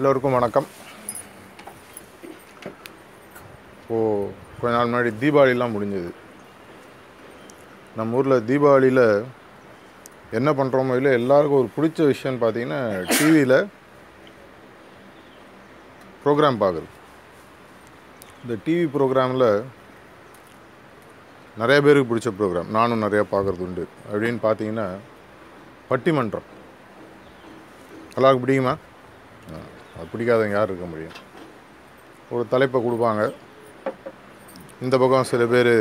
எல்லோருக்கும் வணக்கம். இப்போது கொஞ்ச நாள் முன்னாடி தீபாவளிலாம் முடிஞ்சது. நம்ம ஊரில் தீபாவளியில் என்ன பண்ணுறோமோ இல்லை எல்லாருக்கும் ஒரு பிடிச்ச விஷயம்னு பார்த்தீங்கன்னா டிவியில் ப்ரோக்ராம் பார்க்குறது. இந்த டிவி ப்ரோக்ராமில் நிறைய பேருக்கு பிடிச்ச ப்ரோக்ராம் நானும் நிறையா பார்க்குறது உண்டு. அப்படின்னு பார்த்தீங்கன்னா பட்டிமன்றம். எல்லாருக்கும் பிடிக்குமா? ஆ, அது பிடிக்காதவங்க யார் இருக்க முடியும்? ஒரு தலைப்பை கொடுப்பாங்க. இந்த பக்கம் சில பேர்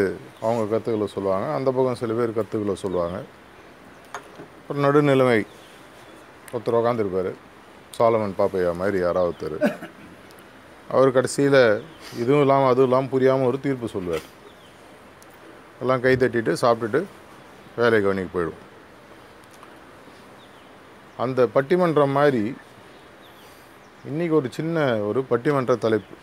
அவங்க கருத்துக்களை சொல்லுவாங்க அந்த பக்கம் சில பேர் கருத்துக்களை சொல்லுவாங்க. ஒரு நடுநிலைமை ஒருத்தர் உட்காந்துருப்பார் சாலமன் பாப்பையா மாதிரி யாராவது ஒருத்தர். அவர் கடைசியில் இதுவும் இல்லாமல் அதுவும் இல்லாமல் புரியாமல் ஒரு தீர்ப்பு சொல்லுவார். எல்லாம் கை தட்டிட்டு சாப்பிட்டுட்டு வேலை கவனிக்கு போயிடும் அந்த பட்டிமன்றம் மாதிரி இன்றைக்கி ஒரு சின்ன ஒரு பட்டிமன்ற தலைப்பு.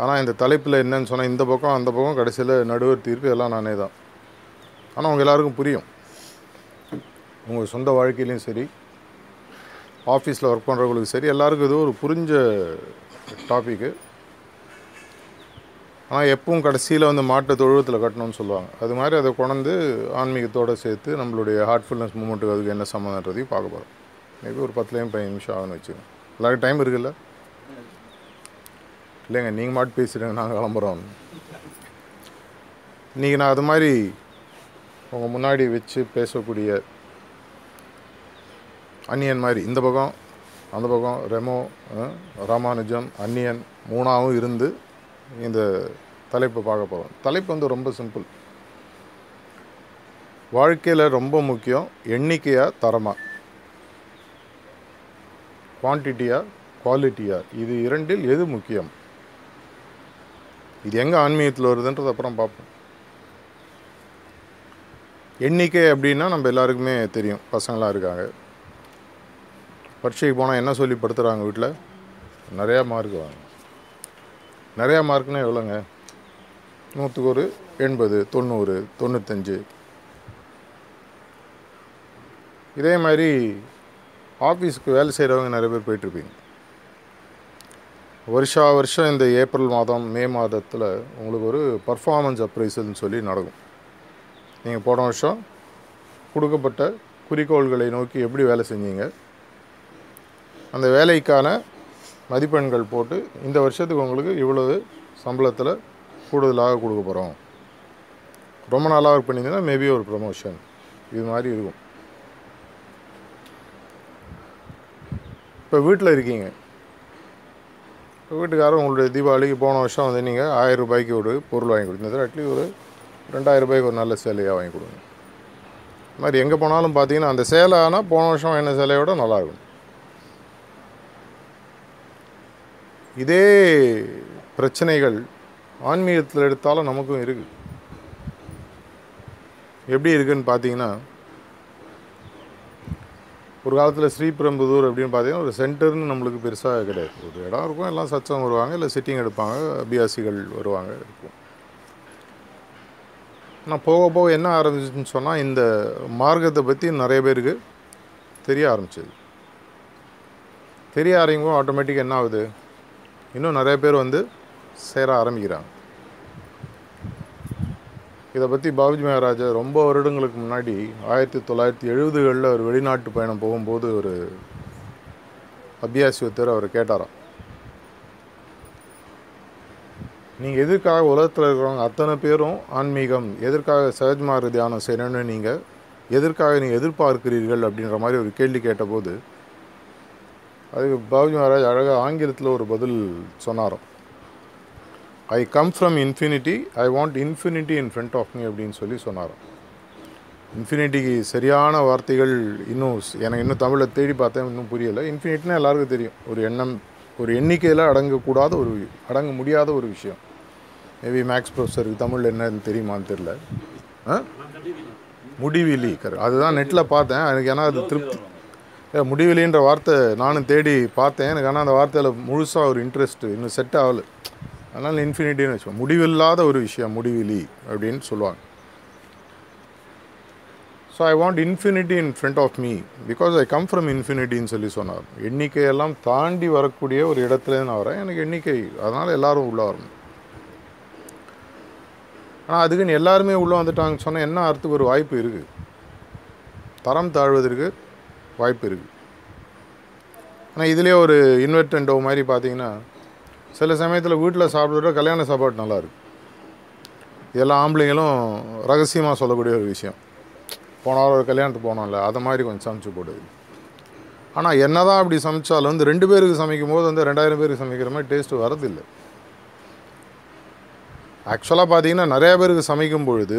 ஆனால் இந்த தலைப்பில் என்னன்னு சொன்னால் இந்த பக்கம் அந்த பக்கம் கடைசியில் நடுவர் தீர்ப்பு எல்லாம் நானே தான். ஆனால் உங்கள் எல்லாருக்கும் புரியும். உங்கள் சொந்த வாழ்க்கையிலையும் சரி ஆஃபீஸில் ஒர்க் பண்ணுறவங்களுக்கு சரி எல்லாருக்கும் இது ஒரு புரிஞ்ச டாப்பிக்கு ஆனால் எப்பவும் கடைசியில் வந்து மாட்டை தொழுவத்தில் கட்டணும்னு சொல்லுவாங்க. அது மாதிரி அதை கொண்டு ஆன்மீகத்தோடு சேர்த்து நம்மளுடைய ஹார்ட்ஃபுல்னஸ் மூமெண்ட்டுக்கு அதுக்கு என்ன சம்மந்தன்றதையும் பார்க்க போகிறோம் மேபி ஒரு பத்துலேயும் பதினஞ்சு நிமிஷம் ஆகும்னு வச்சுக்கோங்க. எல்லாருக்கும் டைம் இருக்குல்ல? இல்லைங்க நீங்கள் மாட்டு பேசிடுங்க நாங்கள் கிளம்புறோம். இன்றைக்கி நான் அது மாதிரி உங்கள் முன்னாடி வச்சு பேசக்கூடிய அன்னியன் மாதிரி இந்த பக்கம் அந்த பக்கம் ரெமோ ராமானுஜம் அன்னியன் மூணாவும் இருந்து இந்த தலைப்பை பார்க்க போகிறோம் தலைப்பு வந்து ரொம்ப சிம்பிள் வாழ்க்கையில் ரொம்ப முக்கியம் எண்ணிக்கையாக தரமாக குவான்டிட்டியா குவாலிட்டியா இது இரண்டில் எது முக்கியம்? இது எங்கே ஆன்மீகத்தில் வருதுன்றது அப்புறம் பார்ப்போம். எண்ணிக்கை அப்படின்னா நம்ம எல்லாருக்குமே தெரியும். பசங்களாம் இருக்காங்க. பரீட்சைக்கு போனால் என்ன சொல்லி படுத்துகிறாங்க வீட்டில் நிறையா மார்க் வாங்க. நிறையா மார்க்னால் எவ்வளோங்க? நூற்றுக்கு ஒரு எண்பது தொண்ணூறு தொண்ணூத்தஞ்சு. இதே மாதிரி ஆஃபீஸுக்கு வேலை செய்கிறவங்க நிறைய பேர் போயிட்டுருப்பீங்க. வருஷா வருஷம் இந்த ஏப்ரல் மாதம் மே மாதத்தில் உங்களுக்கு ஒரு பர்ஃபார்மன்ஸ் அப்ரைசல்னு சொல்லி நடக்கும். நீங்கள் போன வருஷம் கொடுக்கப்பட்ட குறிக்கோள்களை நோக்கி எப்படி வேலை செஞ்சீங்க? அந்த வேலைக்கான மதிப்பெண்கள் போட்டு இந்த வருஷத்துக்கு உங்களுக்கு இவ்வளவு சம்பளத்தில் கூடுதலாக கொடுக்க போகிறோம் ரொம்ப நாளாக ஒர்க் பண்ணியிருந்தீங்கன்னா மேபி ஒரு ப்ரமோஷன் இது மாதிரி இருக்கும். இப்போ வீட்டில் இருக்கீங்க. இப்போ வீட்டுக்காரர் உங்களுடைய தீபாவளிக்கு போன வருஷம் வந்து நீங்கள் ஆயிரம் ரூபாய்க்கு ஒரு பொருள் வாங்கி கொடுத்தீங்க. அட்லீஸ்ட் ஒரு ரெண்டாயிரம் ரூபாய்க்கு ஒரு நல்ல சேலையாக வாங்கி கொடுங்க. இது மாதிரி எங்கே போனாலும் பார்த்தீங்கன்னா அந்த சேலை ஆனால் போன வருஷம் என்ன சேலையோட நல்லாயிருக்கும் இதே பிரச்சனைகள் ஆன்மீகத்தில் எடுத்தாலும் நமக்கும் இருக்குது எப்படி இருக்குதுன்னு பார்த்தீங்கன்னா ஒரு காலத்தில் ஸ்ரீபெரும்புதூர் அப்படின்னு பார்த்தீங்கன்னா ஒரு சென்டர்னு நம்மளுக்கு பெருசாக கிடையாது. ஒரு இடம் இருக்கும் எல்லாம் சச்சம் வருவாங்க இல்லை சிட்டிங் எடுப்பாங்க அபியாசிகள் வருவாங்க இருக்கும். ஆனால் போக போக என்ன ஆரம்பிச்சுன்னு சொன்னால் இந்த மார்க்கத்தை பற்றி நிறைய பேருக்கு தெரிய ஆரம்பிச்சது. தெரிய ஆரம்பிக்கும் ஆட்டோமேட்டிக் என்ன ஆகுது? இன்னும் நிறைய பேர் வந்து சேர ஆரம்பிக்கிறாங்க. இதை பற்றி பாபுஜி மகாராஜா ரொம்ப வருடங்களுக்கு முன்னாடி ஆயிரத்தி தொள்ளாயிரத்தி எழுபதுகளில் ஒரு வெளிநாட்டு பயணம் போகும்போது ஒரு அபியாசி ஒருத்தர் அவர் கேட்டாராம். நீங்கள் எதற்காக உலகத்தில் இருக்கிறவங்க அத்தனை பேரும் ஆன்மீகம் எதற்காக சகஜ்மார்க தியானம் செய்யணும்னு நீங்கள் எதற்காக நீங்கள் எதிர்பார்க்கிறீர்கள் அப்படின்ற மாதிரி ஒரு கேள்வி கேட்டபோது அதுக்கு பாபுஜி மகாராஜ் அழகாக ஆங்கிலத்தில் ஒரு பதில் சொன்னாராம். I come from infinity I want infinity in front of me அப்படின்னு சொல்லி சொன்னாராம். இன்ஃபினிட்டிக்கு சரியான வார்த்தைகள் இன்னும் எனக்கு இன்னும் தமிழை தேடி பார்த்தேன் இன்னும் புரியலை. இன்ஃபினிட்னா எல்லாருக்கும் தெரியும். ஒரு எண்ணம் ஒரு எண்ணிக்கையில் அடங்கக்கூடாத ஒரு அடங்க முடியாத ஒரு விஷயம். மேபி மேக்ஸ் ப்ரொஃபஸருக்கு தமிழில் என்னன்னு தெரியுமான்னு தெரில ஆ? முடிவிலி கரு அதுதான் நெட்டில் பார்த்தேன். எனக்கு ஏன்னா அது திருப்தி ஏ, முடிவிலின்ற வார்த்தை நானும் தேடி பார்த்தேன். எனக்கு ஆனால் அந்த வார்த்தையில் முழுசாக ஒரு இன்ட்ரெஸ்ட்டு இன்னும் செட் ஆகலை. அதனால் இன்ஃபினிட்டின்னு வச்சுக்கோங்க முடிவில்லாத ஒரு விஷயம் முடிவிலி அப்படின்னு சொல்லுவாங்க. So I want infinity in front of me because I come from இன்ஃபினிட்டின்னு சொல்லி சொன்னார். எண்ணிக்கையெல்லாம் தாண்டி வரக்கூடிய ஒரு இடத்துல நான் வரேன். எனக்கு எண்ணிக்கை அதனால் எல்லோரும் உள்ளே வரணும். ஆனால் அதுக்குன்னு எல்லாருமே உள்ளே வந்துட்டாங்கன்னு சொன்னால் என்ன அர்த்தத்துக்கு ஒரு வாய்ப்பு இருக்குது தரம் தாழ்வதற்கு வாய்ப்பு இருக்குது ஆனால் இதுலேயே ஒரு இன்வெர்டென்டோ மாதிரி பார்த்தீங்கன்னா சில சமயத்தில் வீட்டில் சாப்பிட்ற கல்யாண சாப்பாடு நல்லாயிருக்கும் இதெல்லாம் ஆம்பளைங்களும் ரகசியமாக சொல்லக்கூடிய ஒரு விஷயம். போன வாரம் ஒரு கல்யாணத்துக்கு போனோம்ல அதை மாதிரி கொஞ்சம் சமைச்சு போடுது. ஆனால் என்ன தான் அப்படி சமைச்சாலும் வந்து ரெண்டு பேருக்கு சமைக்கும் போது வந்து ரெண்டாயிரம் பேருக்கு சமைக்கிற மாதிரி டேஸ்ட்டு வரதில்லை. ஆக்சுவலாக பார்த்தீங்கன்னா நிறையா பேருக்கு சமைக்கும் பொழுது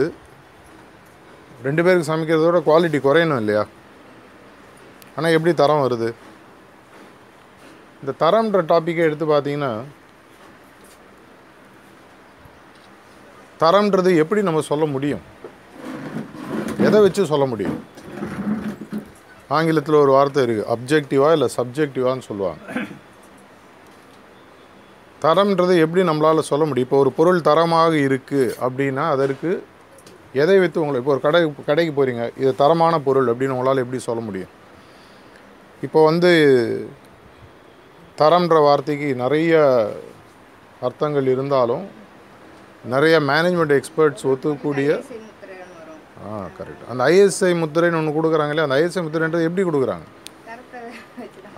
ரெண்டு பேருக்கு சமைக்கிறதோட குவாலிட்டி குறையணும் இல்லையா? ஆனால் எப்படி தரம் வருது? இந்த தரம்ன்ற டாப்பிக்கை எடுத்து பார்த்தீங்கன்னா தரம்ன்றது எப்படி நம்ம சொல்ல முடியும்? எதை வச்சு சொல்ல முடியும்? ஆங்கிலத்தில் ஒரு வார்த்தை இருக்குது அப்ஜெக்டிவா இல்லை சப்ஜெக்டிவான்னு சொல்லுவாங்க. தரம்ன்றது எப்படி நம்மளால் சொல்ல முடியும்? இப்போ ஒரு பொருள் தரமாக இருக்குது அப்படின்னா அதற்கு எதை வைத்து உங்களை இப்போ ஒரு கடை கடைக்கு போகிறீங்க இது தரமான பொருள் அப்படின்னு உங்களால் எப்படி சொல்ல முடியும்? இப்போ வந்து தரம்ன்ற வார்த்தைக்கு நிறைய அர்த்தங்கள் இருந்தாலும் நிறைய மேனேஜ்மெண்ட் எக்ஸ்பர்ட்ஸ் ஒத்துக்கூடிய வரும். ஆ கரெக்ட் அந்த ஐஎஸ்ஐ முத்திரைன்னு ஒன்று கொடுக்குறாங்களே அந்த ஐஎஸ்ஐ முத்திரைன்றது எப்படி கொடுக்குறாங்க?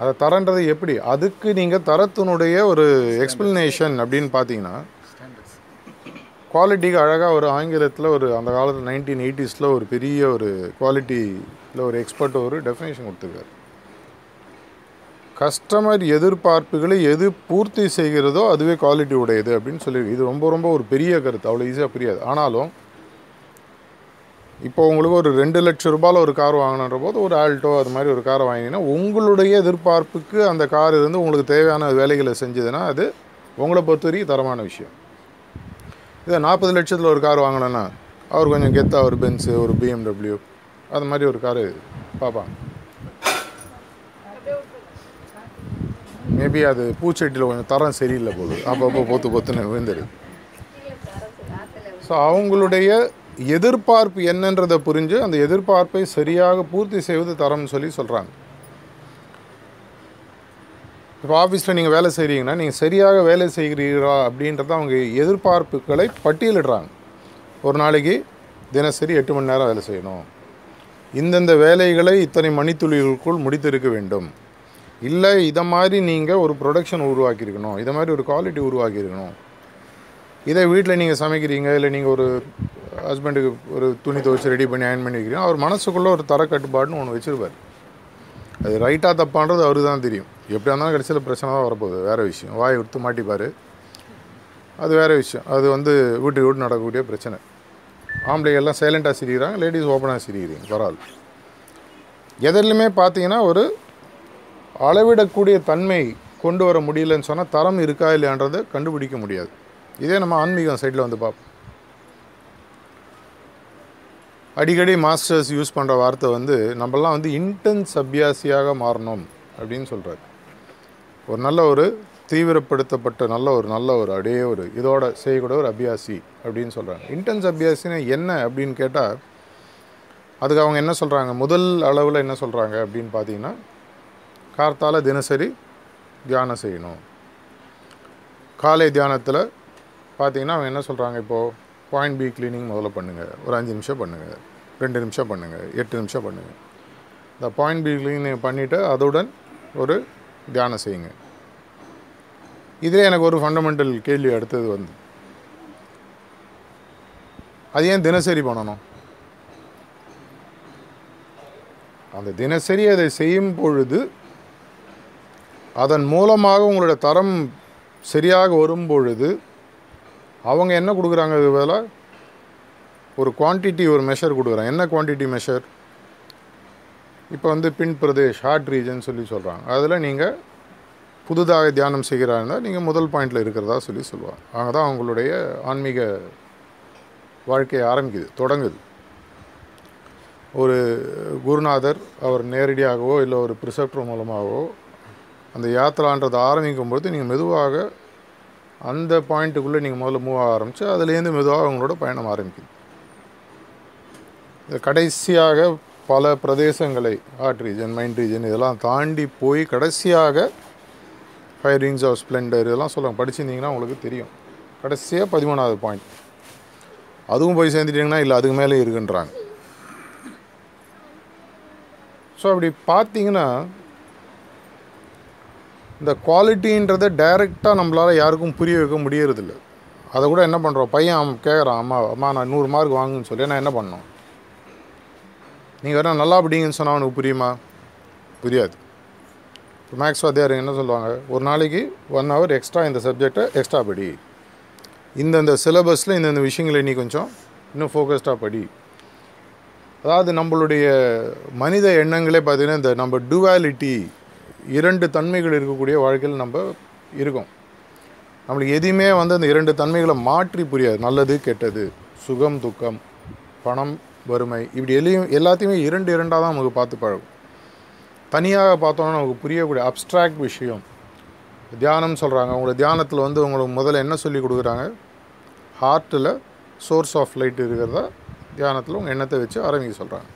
அதை தரன்றது எப்படி? அதுக்கு நீங்கள் தரத்தினுடைய ஒரு எக்ஸ்பிளனேஷன் அப்படின்னு பார்த்தீங்கன்னா குவாலிட்டிக்கு அழகாக ஒரு ஆங்கிலத்தில் ஒரு அந்த காலத்தில் நைன்டீன் எயிட்டிஸில் ஒரு பெரிய ஒரு குவாலிட்டியில் ஒரு எக்ஸ்பர்ட் ஒரு டெஃபினேஷன் கொடுத்துருக்காரு. கஸ்டமர் எதிர்பார்ப்புகளை எது பூர்த்தி செய்கிறதோ அதுவே குவாலிட்டி உடையது அப்படின்னு சொல்லி இது ரொம்ப ரொம்ப ஒரு பெரிய கருத்து. அவ்வளோ ஈஸியாக புரியாது. ஆனாலும் இப்போ உங்களுக்கு ஒரு ரெண்டு லட்ச ரூபாயில் ஒரு கார் வாங்கணுன்ற போது ஒரு ஆல்டோ அது மாதிரி ஒரு காரை வாங்கினீங்கன்னா உங்களுடைய எதிர்பார்ப்புக்கு அந்த கார் இருந்து உங்களுக்கு தேவையான வேலைகளை செஞ்சதுன்னா அது உங்களை பொறுத்த வரைக்கும் தரமான விஷயம். இதை நாற்பது லட்சத்தில் ஒரு கார் வாங்கினேன்னா அவர் கொஞ்சம் கெத்தாக ஒரு பென்ஸு ஒரு பிஎம்டபிள்யூ அது மாதிரி ஒரு காரு பார்ப்பாங்க. மேபி அது பூச்செட்டியில் கொஞ்சம் தரம் சரியில்லை போகுது அப்பப்போ பொத்து பொத்துன்னு விழுந்துடுது ஸோ அவங்களுடைய எதிர்பார்ப்பு என்னன்றதை புரிஞ்சு அந்த எதிர்பார்ப்பை சரியாக பூர்த்தி செய்வது தரம்னு சொல்லி சொல்கிறாங்க இப்போ ஆஃபீஸில் நீங்கள் வேலை செய்கிறீங்கன்னா நீங்கள் சரியாக வேலை செய்கிறீர்களா அப்படின்றத அவங்க எதிர்பார்ப்புகளை பட்டியலிடுறாங்க. ஒரு நாளைக்கு தினசரி எட்டு மணி நேரம் வேலை செய்யணும். இந்தந்த வேலைகளை இத்தனை மணித்துளிகளுக்குள் முடித்திருக்க வேண்டும். இல்லை இதை மாதிரி நீங்கள் ஒரு ப்ரொடக்ஷன் உருவாக்கியிருக்கணும். இதை மாதிரி ஒரு குவாலிட்டி உருவாக்கியிருக்கணும். இதே வீட்டில் நீங்கள் சமைக்கிறீங்க இல்லை நீங்கள் ஒரு ஹஸ்பண்டுக்கு ஒரு துணி துவைச்சு ரெடி பண்ணி அயன் பண்ணி வைக்கிறீங்க அவர் மனசுக்குள்ளே ஒரு தர கட்டுப்பாடுன்னு ஒன்று வச்சுருப்பார். அது ரைட்டாக தப்பான்றது அவரு தான் தெரியும். எப்படியா இருந்தாலும் கடைசியில் பிரச்சனை தான் வரப்போகுது. வேறு விஷயம். வாயை விட்டு மாட்டிப்பார். அது வேறு விஷயம். அது வந்து வீட்டுக்கு வீட்டு நடக்கக்கூடிய பிரச்சனை. ஆம்பளை எல்லாம் சைலண்ட்டாக சிரிக்கிறாங்க லேடிஸ் ஓப்பனாக சிரிக்கிறீங்க. பரவாயில்ல எதிலுமே பார்த்தீங்கன்னா ஒரு அளவிடக்கூடிய தன்மை கொண்டு வர முடியலன்னு சொன்னால் தரம் இருக்கா இல்லையான்றதை கண்டுபிடிக்க முடியாது. இதே நம்ம ஆன்மீகம் சைடில் வந்து பார்ப்போம் அடிக்கடி மாஸ்டர்ஸ் யூஸ் பண்ணுற வார்த்தை வந்து நம்மலாம் வந்து இன்டென்ஸ் அபியாசியாக மாறணும் அப்படின்னு சொல்கிறாரு ஒரு நல்ல ஒரு தீவிரப்படுத்தப்பட்ட நல்ல ஒரு நல்ல ஒரு அப்படியே ஒரு இதோட செய்யக்கூடிய ஒரு அபியாசி அப்படின்னு சொல்கிறாங்க இன்டென்ஸ் அபியாசினா என்ன அப்படின்னு கேட்டால் அதுக்கு அவங்க என்ன சொல்கிறாங்க முதல் அளவில் என்ன சொல்கிறாங்க அப்படின்னு பார்த்தீங்கன்னா கார்த்தால் தினசரி தியானம் செய்யணும். காலை தியானத்தில் பார்த்தீங்கன்னா அவங்க என்ன சொல்கிறாங்க இப்போது பாயிண்ட் பி க்ளீனிங் முதல்ல பண்ணுங்கள் ஒரு அஞ்சு நிமிஷம் பண்ணுங்கள் ரெண்டு நிமிஷம் பண்ணுங்கள் எட்டு நிமிஷம் பண்ணுங்கள் இந்த பாயிண்ட் பி க்ளீனிங் பண்ணிவிட்டு அதுடன் ஒரு தியானம் செய்யுங்க. இதில் எனக்கு ஒரு ஃபண்டமெண்டல் கேள்வி அடுத்தது வந்து அது ஏன் தினசரி பண்ணணும்? அந்த தினசரி அதை செய்யும் பொழுது அதன் மூலமாக உங்களோட தரம் சரியாக வரும் பொழுது அவங்க என்ன கொடுக்குறாங்க இது வேலை? ஒரு குவான்டிட்டி ஒரு மெஷர் கொடுக்குறாங்க. என்ன குவான்டிட்டி மெஷர் இப்போ வந்து பின் பிரதேஷ் ஹார்ட் ரீஜன் சொல்லி சொல்கிறாங்க அதில் நீங்கள் புதுதாக தியானம் செய்கிறா இருந்தால் நீங்கள் முதல் பாயிண்டில் இருக்கிறதா சொல்லி சொல்லுவாங்க. அங்கே தான் அவங்களுடைய ஆன்மீக வாழ்க்கையை ஆரம்பிக்குது தொடங்குது. ஒரு குருநாதர் அவர் நேரடியாகவோ இல்லை ஒரு ப்ரிசெப்டர் மூலமாகவோ அந்த யாத்திரான்றதை ஆரம்பிக்கும் பொழுது நீங்கள் மெதுவாக அந்த பாயிண்ட்டுக்குள்ளே நீங்கள் முதல்ல மூவ் ஆக ஆரம்பித்து அதுலேருந்து மெதுவாக அவங்களோட பயணம் ஆரம்பிக்குது. இது கடைசியாக பல பிரதேசங்களை ஹார்ட் ரீஜன் மைண்ட் ரீஜன் இதெல்லாம் தாண்டி போய் கடைசியாக ஃபைவ் ரிங்ஸ் ஆஃப் ஸ்ப்ளெண்டர் இதெல்லாம் சொல்லுவாங்க. படிச்சிருந்தீங்கன்னா உங்களுக்கு தெரியும். கடைசியாக பதிமூணாவது பாயிண்ட் அதுவும் போய் சேர்ந்துட்டீங்கன்னா இல்லை அதுக்கு மேலே இருக்குன்றாங்க. ஸோ அப்படி பார்த்தீங்கன்னா இந்த குவாலிட்டின்றதை டைரெக்டாக நம்மளால் யாருக்கும் புரிய வைக்க முடியறதில்ல. அதை கூட என்ன பண்ணுறோம் பையன் அவன் கேட்குறான் அம்மா அம்மா நான் நூறு மார்க் வாங்குன்னு சொல்லி நான் என்ன பண்ணோம் நீங்கள் வேணா நல்லா அப்படிங்கன்னு சொன்னால் அவனுக்கு புரியுமா? புரியாது. இப்போ மேக்ஸ் வாத்தியார் என்ன சொல்லுவாங்க? ஒரு நாளைக்கு ஒன் ஹவர் எக்ஸ்ட்ரா இந்த சப்ஜெக்டை எக்ஸ்ட்ரா படி. இந்தந்த சிலபஸில் இந்தந்த விஷயங்களை நீ கொஞ்சம் இன்னும் ஃபோக்கஸ்டாக படி. அதாவது நம்மளுடைய மனித எண்ணங்களே பார்த்திங்கன்னா இந்த நம்ம டுவாலிட்டி இரண்டு தன்மைகள் இருக்கக்கூடிய வாழ்க்கையில் நம்ம இருக்கோம். நம்மளுக்கு எதையுமே வந்து அந்த இரண்டு தன்மைகளை மாற்றி புரியாது. நல்லது கெட்டது சுகம் துக்கம் பணம் வறுமை இப்படி எல்லையும் எல்லாத்தையுமே இரண்டு இரண்டாக தான் நமக்கு பார்த்து பழகும். தனியாக பார்த்தோன்னா நமக்கு புரியக்கூடிய அப்ட்ராக்ட் விஷயம். தியானம் சொல்கிறாங்க உங்களை தியானத்தில் வந்து உங்களுக்கு முதல்ல என்ன சொல்லி கொடுக்குறாங்க? ஹார்ட்டில் சோர்ஸ் ஆஃப் லைட் இருக்கிறதா தியானத்தில் உங்கள் எண்ணத்தை வச்சு ஆரம்பிக்க சொல்கிறாங்க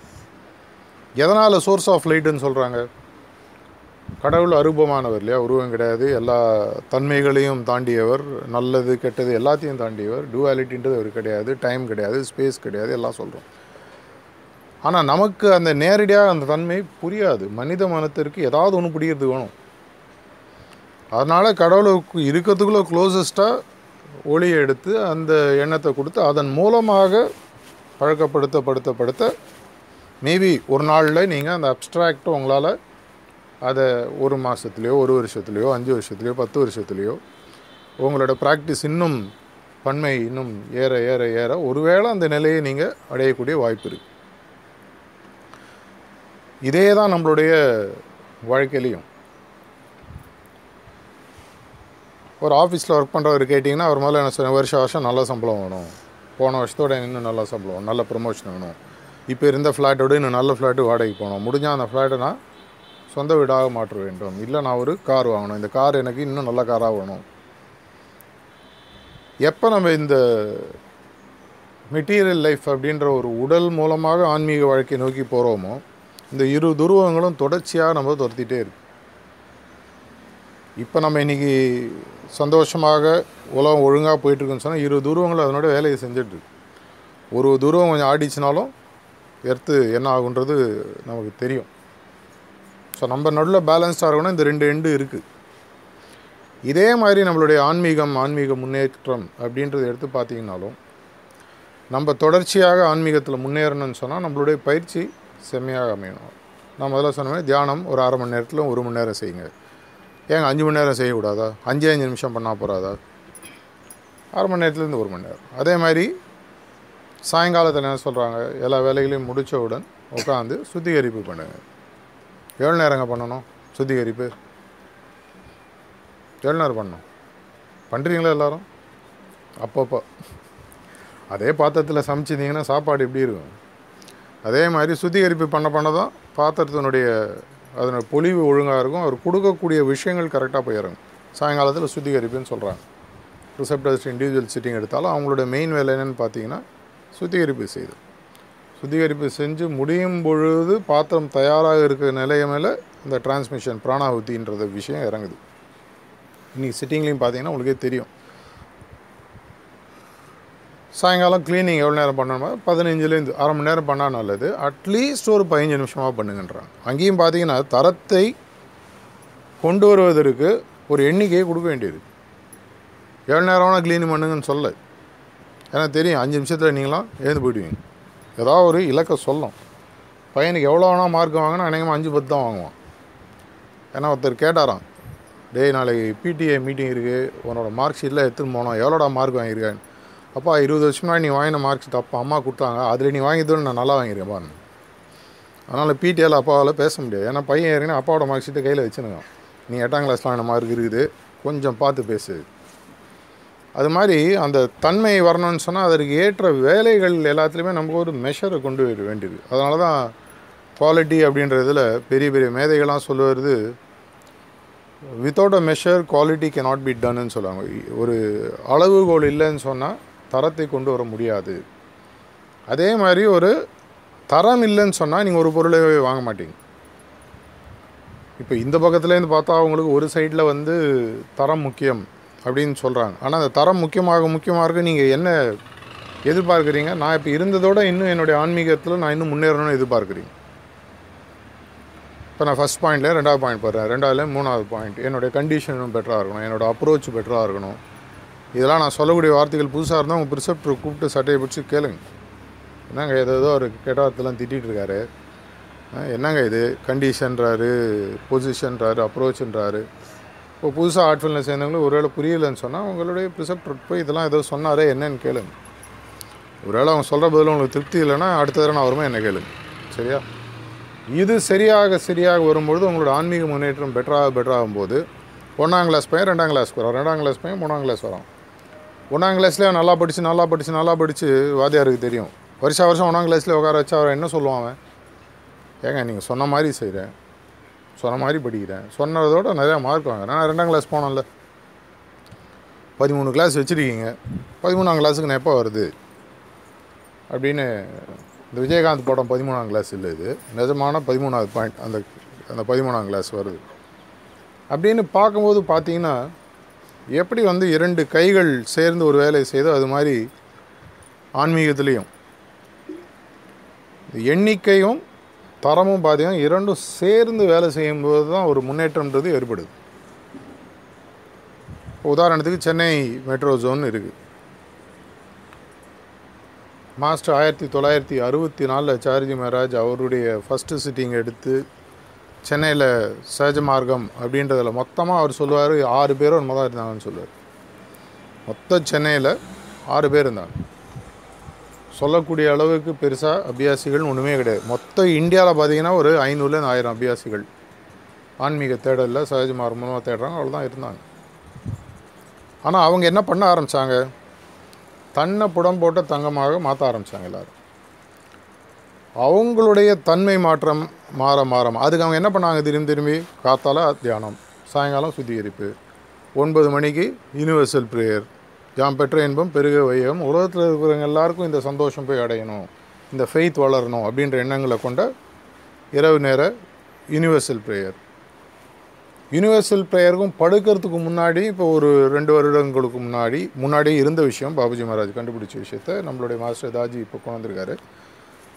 எதனால் சோர்ஸ் ஆஃப் லைட்டுன்னு சொல்கிறாங்க கடவுள் அருபமானவர் இல்லையா? உருவம் கிடையாது. எல்லா தன்மைகளையும் தாண்டியவர் நல்லது கெட்டது எல்லாத்தையும் தாண்டியவர். டுவாலிட்டின்றது அவர் கிடையாது. டைம் கிடையாது. ஸ்பேஸ் கிடையாது. எல்லாம் சொல்கிறோம் ஆனால் நமக்கு அந்த நேரடியாக அந்த தன்மை புரியாது. மனித மனத்திற்கு ஏதாவது ஒன்று பிடிக்கிறது வேணும். அதனால் கடவுளுக்கு இருக்கிறதுக்குள்ளே க்ளோசஸ்ட்டாக ஒளியை எடுத்து அந்த எண்ணத்தை கொடுத்து அதன் மூலமாக பழக்கப்படுத்த படுத்த படுத்த மேபி ஒரு நாளில் நீங்கள் அந்த அப்ட்ராக்டை உங்களால் அதை ஒரு மாதத்துலேயோ ஒரு வருஷத்துலேயோ அஞ்சு வருஷத்துலேயோ பத்து வருஷத்துலேயோ உங்களோட ப்ராக்டிஸ் இன்னும் பன்மை இன்னும் ஏற ஏற ஏற ஒருவேளை அந்த நிலையை நீங்கள் அடையக்கூடிய வாய்ப்பு இருக்குது இதே தான் நம்மளுடைய வாழ்க்கையிலையும். ஒரு ஆஃபீஸில் ஒர்க் பண்ணுறவர் கேட்டிங்கன்னா அவர் முதல்ல என்ன சொல்ல வருஷம் வருஷம் நல்ல சம்பளம் வேணும். போன வருஷத்தோட இன்னும் நல்ல சம்பளம் நல்ல ப்ரொமோஷன் வேணும். இப்போ இருந்த ஃப்ளாட்டோட இன்னும் நல்ல ஃப்ளாட்டு வாடகைக்கு போகணும். முடிஞ்சால் அந்த ஃப்ளாட்டை நான் சொந்த வீடாக மாற்ற வேண்டும். இல்லை நான் ஒரு கார் வாங்கணும். இந்த கார் எனக்கு இன்னும் நல்ல காராக வேணும். எப்போ நம்ம இந்த மெட்டீரியல் லைஃப் அப்படின்ற ஒரு உடல் மூலமாக ஆன்மீக வாழ்க்கை நோக்கி போகிறோமோ இந்த இரு துருவங்களும் தொடர்ச்சியாக நம்ம துரத்திட்டே இருக்கு. இப்போ நம்ம இன்றைக்கி சந்தோஷமாக உலகம் ஒழுங்காக போயிட்டுருக்குன்னு சொன்னால் இரு துருவங்களும் அதனோட வேலையை செஞ்சிட்ருக்கு ஒரு துருவம் கொஞ்சம் ஆடிச்சுனாலும் எர்த்து என்ன ஆகுன்றது நமக்கு தெரியும். ஸோ நம்ம நடுவில் பேலன்ஸ்டாக இருக்கணும் இந்த ரெண்டு எண்டு இருக்குது இதே மாதிரி நம்மளுடைய ஆன்மீகம் ஆன்மீக முன்னேற்றம் அப்படின்றத எடுத்து பார்த்தீங்கன்னாலும் நம்ம தொடர்ச்சியாக ஆன்மீகத்தில் முன்னேறணும்னு சொன்னால் நம்மளுடைய பயிற்சி செம்மையாக அமையணும். நான் முதல்ல சொன்ன மாதிரி தியானம் ஒரு அரை மணி நேரத்தில் ஒரு மணி நேரம் செய்யுங்க. ஏங்க அஞ்சு மணி நேரம் செய்யக்கூடாதா? அஞ்சே அஞ்சு நிமிஷம் பண்ணால் போகாதா அரை மணி நேரத்துலேருந்து ஒரு மணி நேரம். அதே மாதிரி சாயங்காலத்தில் என்ன சொல்கிறாங்க எல்லா வேலைகளையும் முடித்தவுடன் உட்காந்து சுத்திகரிப்பு பண்ணுங்கள் எவ்வளோ நேரங்க பண்ணணும்? சுத்திகரிப்பு. எவ்வளோ நேரம் பண்ணணும்? பண்ணுறீங்களா எல்லாரும்? அப்பப்போ. அதே பாத்திரத்தில் சமைச்சிருந்தீங்கன்னா சாப்பாடு எப்படி இருக்கும்? அதே மாதிரி சுத்திகரிப்பு பண்ண பண்ண தான் பாத்திரத்தினுடைய அதனோட பொலிவு ஒழுங்காக இருக்கும். அவர் கொடுக்கக்கூடிய விஷயங்கள் கரெக்டாக போயிடும் சாயங்காலத்தில் சுத்திகரிப்புன்னு சொல்கிறாங்க ரிசப்டர்ஸ் இண்டிவிஜுவல் சிட்டிங் எடுத்தாலும் அவங்களோட மெயின் வேலை என்னென்னு பார்த்தீங்கன்னா சுத்திகரிப்பு செய்யுது சுத்திகரிப்பு செஞ்சு முடியும் பொழுது பாத்திரம் தயாராக இருக்கிற நிலைய மேலே இந்த டிரான்ஸ்மிஷன் பிராணாகுத்தின்றத விஷயம் இறங்குது. இன்றைக்கி சிட்டிங்லேயும் பார்த்தீங்கன்னா உங்களுக்கே தெரியும். சாயங்காலம் க்ளீனிங் எவ்வளோ நேரம் பண்ணணுமா பதினஞ்சுலேருந்து அரை மணி நேரம் பண்ணால் நல்லது. அட்லீஸ்ட் ஒரு பதினஞ்சு நிமிஷமாக பண்ணுங்கன்றாங்க. அங்கேயும் பார்த்தீங்கன்னா தரத்தை கொண்டு வருவதற்கு ஒரு எண்ணிக்கையை கொடுக்க வேண்டியது. எவ்வளோ நேரம் வேணால் க்ளீனிங் பண்ணுங்கன்னு சொல்ல ஏன்னா தெரியும் அஞ்சு நிமிஷத்தில் நீங்களாம் எழுந்து போயிடுவீங்க. ஏதாவது ஒரு இலக்கை சொல்லும். பையனுக்கு எவ்வளோ வேணால் மார்க் வாங்கினா அநேகமாக அஞ்சு பத்து தான் வாங்குவான். ஏன்னா ஒருத்தர் கேட்டாராம் டேய் நாளைக்கு பிடிஏ மீட்டிங் இருக்குது உன்னோட மார்க் ஷீட்டில் எடுத்துன்னு போனோம் எவ்வளோடா மார்க் வாங்கியிருக்கேன் அப்பா இருபது வருஷம் முன்னாடி நீ வாங்கின மார்க் தப்பா அப்பா அம்மா கொடுத்தாங்க. அதில் நீ வாங்கியதோடு நான் நல்லா வாங்கியிருக்கேன் பாருங்க அதனால் பிடிஏல அப்பாவால் பேச முடியாது. ஏன்னா பையன் ஏறினா அப்பாவோட மார்க் ஷீட்டை கையில் வச்சுருக்கான். நீ எட்டாம் கிளாஸ் வாங்கின மார்க் இருக்குது. கொஞ்சம் பார்த்து பேசு. அது மாதிரி அந்த தன்மை வரணும்னு சொன்னால் அதற்கு ஏற்ற வேலைகள் எல்லாத்துலேயுமே நமக்கு ஒரு மெஷரை கொண்டு வர வேண்டியது. அதனால தான் குவாலிட்டி அப்படின்றதுல பெரிய பெரிய மேதைகள்லாம் சொல்லுவது without a measure quality can not be டன்னு சொல்லுவாங்க. ஒரு அளவுகோல் இல்லைன்னு சொன்னால் தரத்தை கொண்டு வர முடியாது. அதே மாதிரி ஒரு தரம் இல்லைன்னு சொன்னால் நீங்கள் ஒரு பொருளை வாங்க மாட்டீங்க. இப்போ இந்த பக்கத்துலேருந்து பார்த்தா அவங்களுக்கு ஒரு சைடில் வந்து தரம் முக்கியம். அப்படின்னு சொல்கிறாங்க ஆனால் அந்த தரம் முக்கியமாக முக்கியமாக இருக்கு. நீங்கள் என்ன எதிர்பார்க்குறீங்க? நான் இப்போ இருந்ததோட இன்னும் என்னுடைய ஆன்மீகத்தில் நான் இன்னும் முன்னேறணும்னு எதிர்பார்க்குறீங்க. இப்போ நான் ஃபஸ்ட் பாயிண்ட்ல ரெண்டாவது பாயிண்ட் போடுறேன். ரெண்டாவதுல மூணாவது பாயிண்ட் என்னுடைய கண்டிஷனும் பெட்டராக இருக்கணும். என்னோட அப்ரோச் பெட்டராக இருக்கணும். இதெல்லாம் நான் சொல்லக்கூடிய வார்த்தைகள் புதுசாக இருந்தால் உங்கள் ப்ரிசெப்டர் கூப்பிட்டு சட்டையை பிடிச்சி கேளுங்க. என்னங்க ஏதோ ஏதோ ஒரு கெட்ட திட்டிகிட்டு இருக்காரு. என்னங்க இது? கண்டிஷன்றாரு பொசிஷன்றாரு அப்ரோச்ன்றாரு இப்போ புதுசாக ஆர்ட் ஃபீல்டில் சேர்ந்தவங்களும் ஒருவேளை புரியலன்னு சொன்னால் உங்களுடைய ப்ரிசெப்டர் போய் இதெல்லாம் ஏதோ சொன்னாரே என்னன்னு கேளுங்க. ஒருவேளை அவங்க சொல்கிற பதில் உங்களுக்கு திருப்தி இல்லைன்னா அடுத்த தடவை நான் வருமா என்ன கேளுங்க. சரியா? இது சரியாக சரியாக வரும்பொழுது உங்களோட ஆன்மீக முன்னேற்றம் பெட்டராக பெட்டராகும் போது ஒன்றாம் கிளாஸ் பையன் ரெண்டாம் கிளாஸ்க்கு வரும் ரெண்டாம் கிளாஸ் பையன் மூணாம் கிளாஸ் வரும் ஒன்றாம் கிளாஸ்லேயே நல்லா படித்து நல்லா படித்து நல்லா படித்து வாத்தியாருக்கு தெரியும். வருஷா வருஷம் ஒன்றாம் கிளாஸ்லேயே உட்கார வச்சா அவர் என்ன சொல்லுவான் ஏங்க நீங்கள் சொன்ன மாதிரி செய்கிறேன் சொன்ன மாதிரி படிக்கிறேன். சொன்னதோட நிறையா மார்க் வாங்குறேன். நான் ரெண்டாம் கிளாஸ் போனேன்ல. பதிமூணு கிளாஸ் வச்சுருக்கீங்க. பதிமூணாம் கிளாஸுக்கு நான் எப்போ வருது? அப்படின்னு இந்த விஜயகாந்த் படம் பதிமூணாம் கிளாஸ் இல்லை இது. நிஜமான பதிமூணாவது பாயிண்ட் அந்த அந்த பதிமூணாம் கிளாஸ் வருது. அப்படின்னு பார்க்கும்போது பார்த்தீங்கன்னா எப்படி வந்து இரண்டு கைகள் சேர்ந்து ஒரு வேலையை செய்தோ அது மாதிரி ஆன்மீகத்துலேயும் எண்ணிக்கையும் தரமும் பாதியும் இரண்டும் சேர்ந்து வேலை செய்யும்போது தான் ஒரு முன்னேற்றம்ன்றது ஏற்படுது. உதாரணத்துக்கு சென்னை மெட்ரோ ஜோன் இருக்குது மாஸ்டர் ஆயிரத்தி தொள்ளாயிரத்தி அறுபத்தி நாலில் சார்ஜி மகாராஜ் அவருடைய ஃபஸ்ட்டு சிட்டிங் எடுத்து சென்னையில் சஹஜ மார்க்கம் அப்படின்றதில் மொத்தமாக அவர் சொல்லுவார் ஆறு பேரும் என்னமோ தான் இருந்தாங்கன்னு சொல்லுவார். மொத்த சென்னையில் ஆறு பேர் இருந்தாங்க. சொல்லக்கூடிய அளவுக்கு பெருசாக அபியாசிகள் ஒன்றுமே கிடையாது. மொத்த இந்தியாவில் பார்த்தீங்கன்னா ஒரு ஐநூறுலேருந்து ஆயிரம் அபியாசிகள். ஆன்மீக தேடலில் சஹஜ மார்க்கமாக தேடுறாங்க அவ்வளோதான் இருந்தாங்க. ஆனால் அவங்க என்ன பண்ண ஆரம்பித்தாங்க தன்னை புடம் போட்ட தங்கமாக மாற்ற ஆரம்பித்தாங்க எல்லோரும். அவங்களுடைய தன்மை மாற்றம் மாற மாற அதுக்கு அவங்க என்ன பண்ணாங்க திரும்பி திரும்பி? காத்தால தியானம் சாயங்காலம் சுத்திகரிப்பு ஒன்பது மணிக்கு யூனிவர்சல் ப்ரேயர் யாம் பெற்ற இன்பம் பெருக வையம் உலகத்தில் இருக்கிறவங்க எல்லாருக்கும் இந்த சந்தோஷம் போய் அடையணும். இந்த ஃபெய்த் வளரணும் அப்படின்ற எண்ணங்களை கொண்ட இரவு நேர யூனிவர்சல் ப்ரேயர் யூனிவர்சல் ப்ரேயருக்கும் படுக்கிறதுக்கு முன்னாடி இப்போ ஒரு ரெண்டு வருடங்களுக்கு முன்னாடி முன்னாடியே இருந்த விஷயம் பாபுஜி மகாராஜ் கண்டுபிடிச்ச விஷயத்த நம்மளுடைய மாஸ்டர் தாஜி இப்போ கொண்டு வந்திருக்காரு.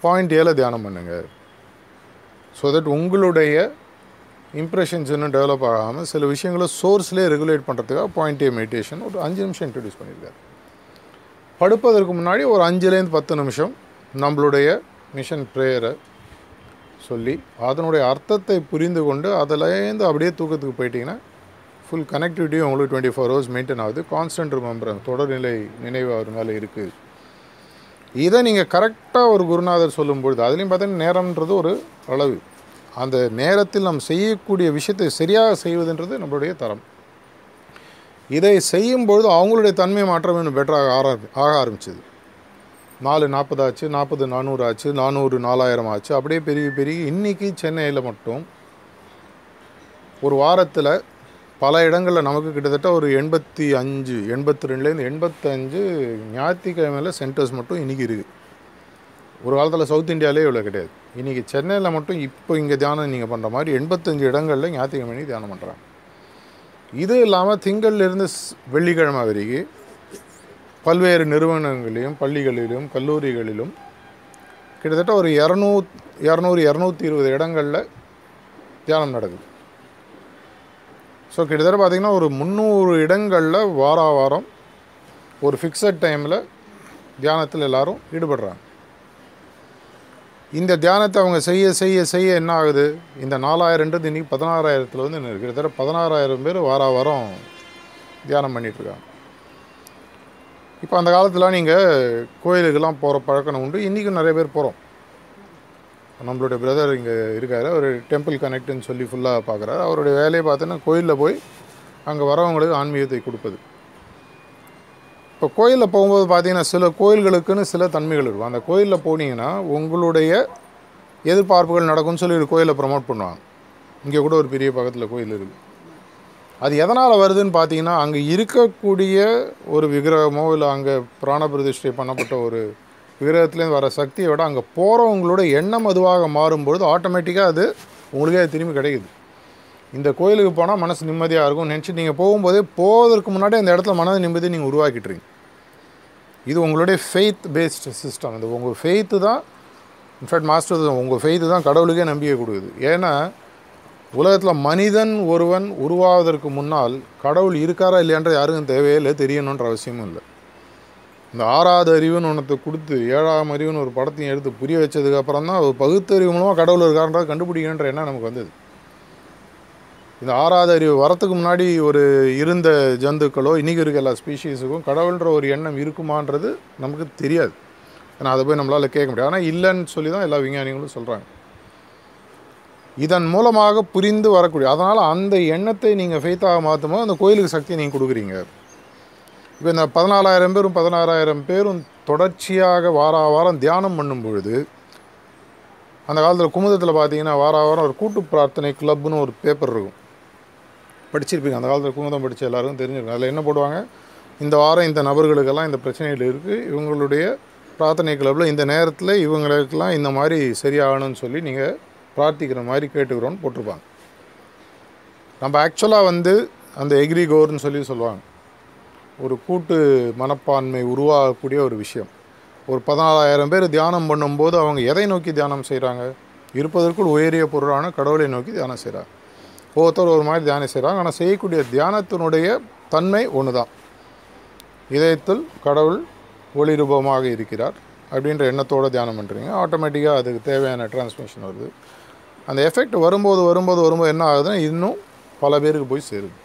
பாயிண்ட் ஏழை தியானம் பண்ணுங்கள் ஸோ தட் உங்களுடைய இம்ப்ரெஷன்ஸ் இன்னும் டெவலப் ஆகாமல் சில விஷயங்களை சோர்ஸ்லேயே ரெகுலேட் பண்ணுறதுக்காக பாயிண்ட் ஏ மெடிடேஷன் ஒரு அஞ்சு நிமிஷம் இன்ட்ரடியூஸ் பண்ணியிருக்காரு. படுப்பதற்கு முன்னாடி ஒரு அஞ்சுலேருந்து பத்து நிமிஷம் நம்மளுடைய மிஷன் ப்ரேயரை சொல்லி அதனுடைய அர்த்தத்தை புரிந்து கொண்டு அதிலேருந்து அப்படியே தூக்கத்துக்கு போயிட்டிங்கன்னா ஃபுல் கனெக்டிவிட்டியும் உங்களுக்கு டுவெண்ட்டி ஃபோர் ஹவர்ஸ் மெயின்டைன் ஆகுது. கான்ஸ்டன்ட் ரிமெம்பரன்ஸ் தொடர்நிலை நினைவு அவர் மேலே இருக்குது இதை நீங்கள் கரெக்டாக ஒரு குருநாதர் சொல்லும்பொழுது அதுலேயும் பார்த்தீங்கன்னா நேரம்ன்றது ஒரு அளவு. அந்த நேரத்தில் நாம் செய்யக்கூடிய விஷயத்தை சரியாக செய்வதுன்றது நம்மளுடைய தரம். இதை செய்யும்பொழுது அவங்களுடைய தன்மை மாற்றம் இன்னும் பெட்டராக ஆர ஆக ஆரம்பிச்சது. நாலு நாற்பது ஆச்சு நாற்பது நானூறு ஆச்சு நானூறு நாலாயிரம் ஆச்சு அப்படியே பெரிய பெருகி இன்றைக்கி சென்னையில் மட்டும் ஒரு வாரத்தில் பல இடங்களில் நமக்கு கிட்டத்தட்ட ஒரு எண்பத்தி அஞ்சு எண்பத்தி ரெண்டுலேருந்து எண்பத்தஞ்சு ஞாயிற்றுக்கிழமையில் சென்டர்ஸ் மட்டும் இன்றைக்கி இருக்குது ஒரு காலத்தில் சவுத் இந்தியாவிலே இவ்வளோ கிடையாது. இன்றைக்கி சென்னையில் மட்டும் இப்போ இங்கே தியானம் நீங்கள் பண்ணுற மாதிரி எண்பத்தஞ்சு இடங்களில் ஞாயிற்றுக்கிழமை தியானம் பண்ணுறாங்க இது இல்லாமல் திங்கள்லேருந்து வெள்ளிக்கிழமை வரைக்கும் பல்வேறு நிறுவனங்களிலும் பள்ளிகளிலும் கல்லூரிகளிலும் கிட்டத்தட்ட ஒரு இரநூ இரநூறு இரநூத்தி இருபது இடங்களில் தியானம் நடக்குது. ஸோ கிட்டத்தட்ட பார்த்திங்கன்னா ஒரு முந்நூறு இடங்களில் வார வாரம் ஒரு ஃபிக்ஸட் டைமில் தியானத்தில் எல்லோரும் ஈடுபடுறாங்க. இந்த தியானத்தை அவங்க செய்ய செய்ய செய்ய என்ன ஆகுது? இந்த நாலாயிரன்றது இன்றைக்கி பதினாறாயிரத்தில் வந்து என்ன கிட்டத்தட்ட பதினாறாயிரம் பேர் வார வாரம் தியானம் பண்ணிகிட்ருக்காங்க இப்போ அந்த காலத்தில் நீங்கள் கோயிலுக்கெல்லாம் போகிற பழக்கம் உண்டு. இன்றைக்கும் நிறைய பேர் போகிறோம் நம்மளுடைய பிரதர் இங்கே இருக்கார். அவர் டெம்பிள் கனெக்ட்னு சொல்லி ஃபுல்லாக பார்க்குறாரு அவருடைய வேலையை பார்த்தோன்னா கோயிலில் போய் அங்கே வரவங்களுக்கு ஆன்மீகத்தை கொடுப்பது. இப்போ கோயிலில் போகும்போது பார்த்தீங்கன்னா சில கோயில்களுக்குன்னு சில தன்மைகள் இருக்கும். அந்த கோயிலில் போனீங்கன்னா உங்களுடைய எதிர்பார்ப்புகள் நடக்கும்னு சொல்லி ஒரு கோயிலை ப்ரமோட் பண்ணுவாங்க. இங்கே கூட ஒரு பெரிய பக்கத்தில் கோயில் இருக்குது அது எதனால் வருதுன்னு பார்த்தீங்கன்னா அங்கே இருக்கக்கூடிய ஒரு விக்கிரகமோ இல்லை அங்கே பிராண பிரதிஷ்டை பண்ணப்பட்ட ஒரு விக்கிரகத்துலேருந்து வர சக்தியை விட அங்கே போகிறவங்களோட எண்ணம் அதுவாக மாறும்பொழுது ஆட்டோமேட்டிக்காக அது உங்களுக்கே அது திரும்பி கிடைக்குது. இந்த கோயிலுக்கு போனால் மனசு நிம்மதியாக இருக்கும் நினச்சி நீங்கள் போகும்போதே போவதற்கு முன்னாடி அந்த இடத்துல மனது நிம்மதியை நீங்கள் உருவாக்கிட்டுறீங்க. இது உங்களுடைய ஃபெய்த் பேஸ்டு சிஸ்டம் இது உங்கள் ஃபெய்த்து தான் இன்ஃபேக்ட் மாஸ்டர் உங்கள் ஃபெய்த்து தான் கடவுளுக்கே நம்பிக்கை கொடுக்குது. ஏன்னா உலகத்தில் மனிதன் ஒருவன் உருவாவதற்கு முன்னால் கடவுள் இருக்காரா இல்லையான்ற யாருக்கும் தேவையில்லை தெரியணுன்ற அவசியமும் இல்லை. இந்த ஆறாவது அறிவுன்னு ஒன்றத்தை கொடுத்து ஏழாம் அறிவுன்னு ஒரு படத்தையும் எடுத்து புரிய வச்சதுக்கப்புறம் தான் ஒரு பகுத்தறிவு மூலமாக கடவுள் இருக்காருன்றதை கண்டுபிடிக்கணுன்ற எண்ணம் நமக்கு வந்தது. இந்த ஆறாவது அறிவு வரத்துக்கு முன்னாடி ஒரு இருந்த ஜந்துக்களோ இன்றைக்கி இருக்க எல்லா ஸ்பீஷீஸுக்கும் கடவுள்ன்ற ஒரு எண்ணம் இருக்குமான்றது நமக்கு தெரியாது. ஏன்னா அதை போய் நம்மளால் கேட்க முடியாது. ஆனால் இல்லைன்னு சொல்லி தான் எல்லா விஞ்ஞானிகளும் சொல்கிறாங்க இதன் மூலமாக புரிந்து வரக்கூடிய அதனால் அந்த எண்ணத்தை நீங்கள் ஃபெய்த்தாக மாற்றும் போது அந்த கோயிலுக்கு சக்தியை நீங்கள் கொடுக்குறீங்க. இப்போ இந்த பதினாலாயிரம் பேரும் பதினாறாயிரம் பேரும் தொடர்ச்சியாக வார வாரம் தியானம் பண்ணும் பொழுது அந்த காலத்தில் குமுதத்தில் பார்த்தீங்கன்னா வார வாரம் ஒரு கூட்டு பிரார்த்தனை கிளப்னு ஒரு பேப்பர் இருக்கும். படிச்சிருப்பீங்க. அந்த காலத்தில் குமுதம் படித்த எல்லாருக்கும் தெரிஞ்சிருக்கும். அதில் என்ன போடுவாங்க? இந்த வாரம் இந்த நபர்களுக்கெல்லாம் இந்த பிரச்சனைகள் இருக்குது இவங்களுடைய பிரார்த்தனை கிளப்பில் இந்த நேரத்தில் இவங்களுக்கெல்லாம் இந்த மாதிரி சரியாகணும்னு சொல்லி நீங்கள் பிரார்த்திக்கிற மாதிரி கேட்டுக்கிறோன்னு போட்டிருப்பாங்க. நம்ம ஆக்சுவலாக வந்து அந்த எக்ரிகோர்னு சொல்லி சொல்லுவாங்க. ஒரு கூட்டு மனப்பான்மை உருவாகக்கூடிய ஒரு விஷயம். ஒரு பதினாலாயிரம் பேர் தியானம் பண்ணும்போது அவங்க எதை நோக்கி தியானம் செய்கிறாங்க இருப்பதற்குள் உயரிய பொருளான கடவுளை நோக்கி தியானம் செய்கிறாங்க ஒவ்வொருத்தர் ஒரு மாதிரி தியானம் செய்கிறாங்க. ஆனால் செய்யக்கூடிய தியானத்தினுடைய தன்மை ஒன்று தான் இதயத்தில் கடவுள் ஒளி ரூபமாக இருக்கிறார் அப்படின்ற எண்ணத்தோடு தியானம் பண்ணுறீங்க ஆட்டோமேட்டிக்காக அதுக்கு தேவையான டிரான்ஸ்மிஷன் வருது. அந்த எஃபெக்ட் வரும்போது வரும்போது வரும்போது என்ன ஆகுதுன்னா இன்னும் பல பேருக்கு போய் சேருது.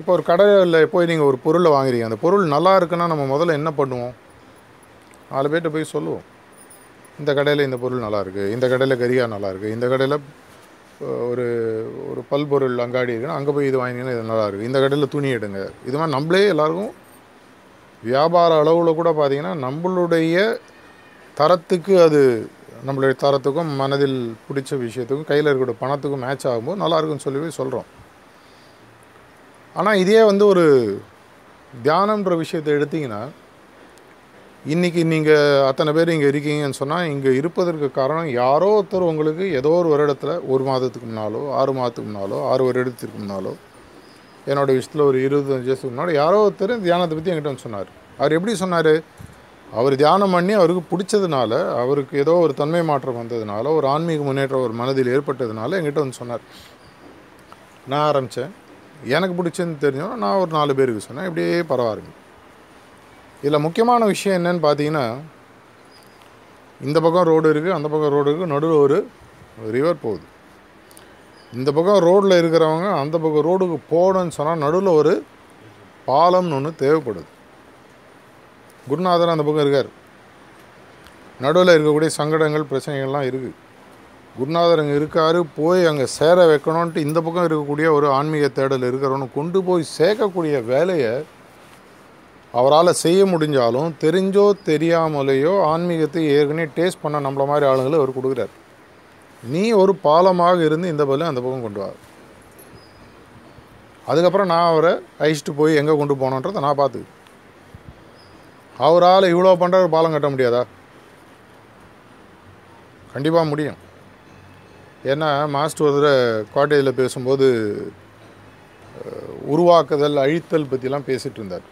இப்போ ஒரு கடையில் போய் நீங்கள் ஒரு பொருளை வாங்குறீங்க. அந்த பொருள் நல்லா இருக்குன்னா நம்ம முதல்ல என்ன பண்ணுவோம்? நாலு பேர்கிட்ட போய் சொல்லுவோம். இந்த கடையில் இந்த பொருள் நல்லாயிருக்கு இந்த கடையில் கரியா நல்லாயிருக்கு இந்த கடையில் ஒரு ஒரு பல்பொருள் அங்காடி இருக்குன்னா அங்கே போய் இது வாங்கினீங்கன்னா இது நல்லாயிருக்கும் இந்த கடையில் துணி எடுங்க. இது மாதிரி நம்மளே எல்லாருக்கும் வியாபார அளவில் கூட பார்த்தீங்கன்னா நம்மளுடைய தரத்துக்கு அது நம்மளுடைய தரத்துக்கும் மனதில் பிடிச்ச விஷயத்துக்கும் கையில் இருக்கிற பணத்துக்கும் மேட்ச் ஆகும்போது நல்லாயிருக்குன்னு சொல்லி சொல்கிறோம் ஆனால் இதே வந்து ஒரு தியானம்ன்ற விஷயத்தை எடுத்திங்கன்னா இன்றைக்கி நீங்கள் அத்தனை பேர் இங்கே இருக்கீங்கன்னு சொன்னால் இங்கே இருப்பதற்கு காரணம் யாரோ ஒருத்தர் உங்களுக்கு ஏதோ ஒரு வருடத்தில் ஒரு மாதத்துக்கு முன்னாலோ ஆறு மாதத்துக்கு முன்னாலோ ஆறு வருடத்துக்கு முன்னாலோ என்னோடய விஷயத்தில் ஒரு இருபத்தஞ்சு வயசுக்கு முன்னாடி யாரோ ஒருத்தர் தியானத்தை பற்றி என்கிட்ட வந்து சொன்னார். அவர் எப்படி சொன்னார்? அவர் தியானம் பண்ணி அவருக்கு பிடிச்சதுனால அவருக்கு ஏதோ ஒரு தன்மை மாற்றம் வந்ததுனால ஒரு ஆன்மீக முன்னேற்றம் ஒரு மனதில் ஏற்பட்டதுனால என்கிட்ட வந்து சொன்னார். நான் ஆரம்பித்தேன் எனக்கு பிடிச்சதுன்னு தெரிஞ்சோன்னா நான் ஒரு நாலு பேருக்கு சொன்னேன். இப்படியே பரவாயில்லை இதில் முக்கியமான விஷயம் என்னன்னு பார்த்தீங்கன்னா இந்த பக்கம் ரோடு இருக்குது அந்த பக்கம் ரோடு இருக்குது நடுவில் ஒரு ரிவர் போகுது. இந்த பக்கம் ரோட்டில் இருக்கிறவங்க அந்த பக்கம் ரோடுக்கு போகணும்னு சொன்னால் நடுவில் ஒரு பாலம்னு ஒன்று தேவைப்படுது. குருநாதர் அந்த பக்கம் இருக்கார். நடுவில் இருக்கக்கூடிய சங்கடங்கள் பிரச்சனைகள்லாம் இருக்குது குருநாதர் அங்கே இருக்கார் போய் அங்கே சேர வைக்கணுன்ட்டு இந்த பக்கம் இருக்கக்கூடிய ஒரு ஆன்மீக தேடல் இருக்கிறவனு கொண்டு போய் சேர்க்கக்கூடிய வேலையை அவரால் செய்ய முடிஞ்சாலும் தெரிஞ்சோ தெரியாமலேயோ ஆன்மீகத்தை ஏற்கனவே டேஸ்ட் பண்ண நம்மள மாதிரி ஆளுங்களை அவர் கொடுக்குறார். நீ ஒரு பாலமாக இருந்து இந்த பதிலும் அந்த பக்கம் கொண்டு வா. அதுக்கப்புறம் நான் அவரை அழிச்சிட்டு போய் எங்கே கொண்டு போனோன்றதை நான் பார்த்து அவரால் இவ்வளோ பண்ணுற ஒரு பாலம் கட்ட முடியாதா? கண்டிப்பாக முடியும். ஏன்னா மாஸ்டர் ஒரு தடவை காட்டேஜில் பேசும்போது உருவாக்குதல் அழித்தல் பற்றிலாம் பேசிகிட்டு இருந்தார்.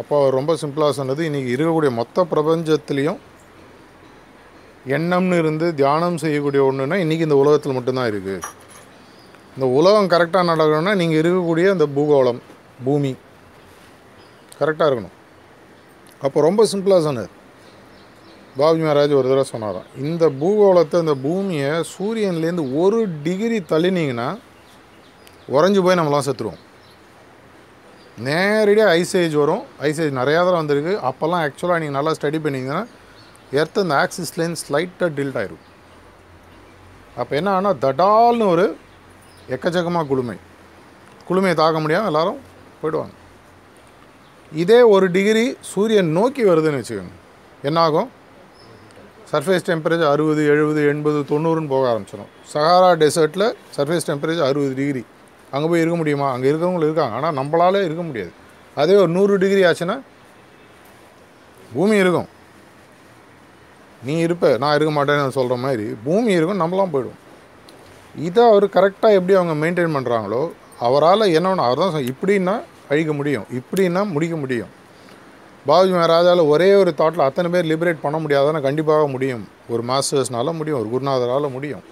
அப்போ அவர் ரொம்ப சிம்பிளாக சொன்னது இன்றைக்கி இருக்கக்கூடிய மொத்த பிரபஞ்சத்துலேயும் எண்ணம்னு இருந்து தியானம் செய்யக்கூடிய ஒன்றுனா இன்றைக்கி இந்த உலகத்தில் மட்டும்தான் இருக்குது இந்த உலகம் கரெக்டாக நடக்கணும்னா நீங்கள் இருக்கக்கூடிய அந்த பூகோளம் பூமி கரெக்டாக இருக்கணும். அப்போ ரொம்ப சிம்பிளாக சொன்னார். பாபி மகாராஜ் ஒரு தடவை சொன்னாராம் இந்த பூகோளத்தை இந்த பூமியை சூரியன்லேருந்து ஒரு டிகிரி தள்ளினீங்கன்னா உறைஞ்சி போய் நம்மளாம் செத்துருவோம். நேரடியாக ஐசேஜ் வரும். ஐசேஜ் நிறையா தடவை வந்திருக்கு. அப்போல்லாம் ஆக்சுவலாக நீங்கள் நல்லா ஸ்டடி பண்ணிங்கன்னா எர்த் ஆக்சிஸ் ஆக்சிஸ்லேருந்து ஸ்லைட்டாக டில்ட் ஆயிரும். அப்போ என்ன ஆனால் தடால்னு ஒரு எக்கச்சக்கமாக குளுமை. குளுமையை தாக்க முடியாமல் எல்லோரும் போயிடுவாங்க. இதே ஒரு டிகிரி சூரியன் நோக்கி வருதுன்னு வச்சுக்கோங்க. என்னாகும் சர்ஃபேஸ் டெம்பரேச்சர் அறுபது எழுபது எண்பது தொண்ணூறுன்னு போக ஆரம்பிச்சிடும் சஹாரா டெசர்ட்டில் சர்ஃபேஸ் டெம்பரேச்சர் அறுபது டிகிரி அங்கே போய் இருக்க முடியுமா? அங்கே இருக்கிறவங்களும் இருக்காங்க. ஆனால் நம்மளால இருக்க முடியாது. அதே ஒரு நூறு டிகிரி ஆச்சுன்னா பூமி இருக்கும். நீ இருப்ப நான் இருக்க மாட்டேன்னு சொல்கிற மாதிரி பூமி இருக்கும் நம்மளாம் போயிடும் இதை அவர் கரெக்டாக எப்படி அவங்க மெயின்டைன் பண்ணுறாங்களோ அவரால் என்ன வேணும் அவர் தான் இப்படின்னா அழிக்க முடியும். இப்படின்னா முடிக்க முடியும். பாபுஜி மகாராஜாவில் ஒரே ஒரு தாட்டில் அத்தனை பேர் லிபரேட் பண்ண முடியாதானே கண்டிப்பாக முடியும். ஒரு மாஸ்டர்ஸ்னால முடியும் ஒரு குருநாதரால் முடியும்.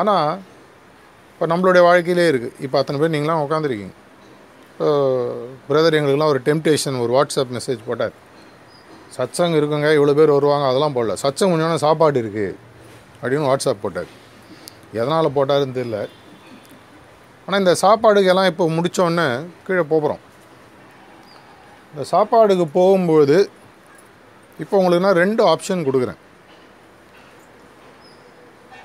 ஆனால் இப்போ நம்மளுடைய வாழ்க்கையிலே இருக்குது இப்போ அத்தனை பேர் நீங்களாம் உட்காந்துருக்கீங்க இப்போ பிரதர் எங்களுக்குலாம் ஒரு டெம்டேஷன் ஒரு வாட்ஸ்அப் மெசேஜ் போட்டார். சச்சங்க இருக்குங்க இவ்வளோ பேர் வருவாங்க அதெல்லாம் போடல. சச்சங்க முன்னாடி சாப்பாடு இருக்குது அப்படின்னு வாட்ஸ்அப் போட்டார். எதனால் போட்டாருன்னு தெரியல. ஆனால் இந்த சாப்பாடுக்கெல்லாம் இப்போ முடித்தோடனே கீழே போகிறோம் இந்த சாப்பாடுக்கு போகும்போது இப்போ உங்களுக்கு நான் ரெண்டு ஆப்ஷன் கொடுக்குறேன்.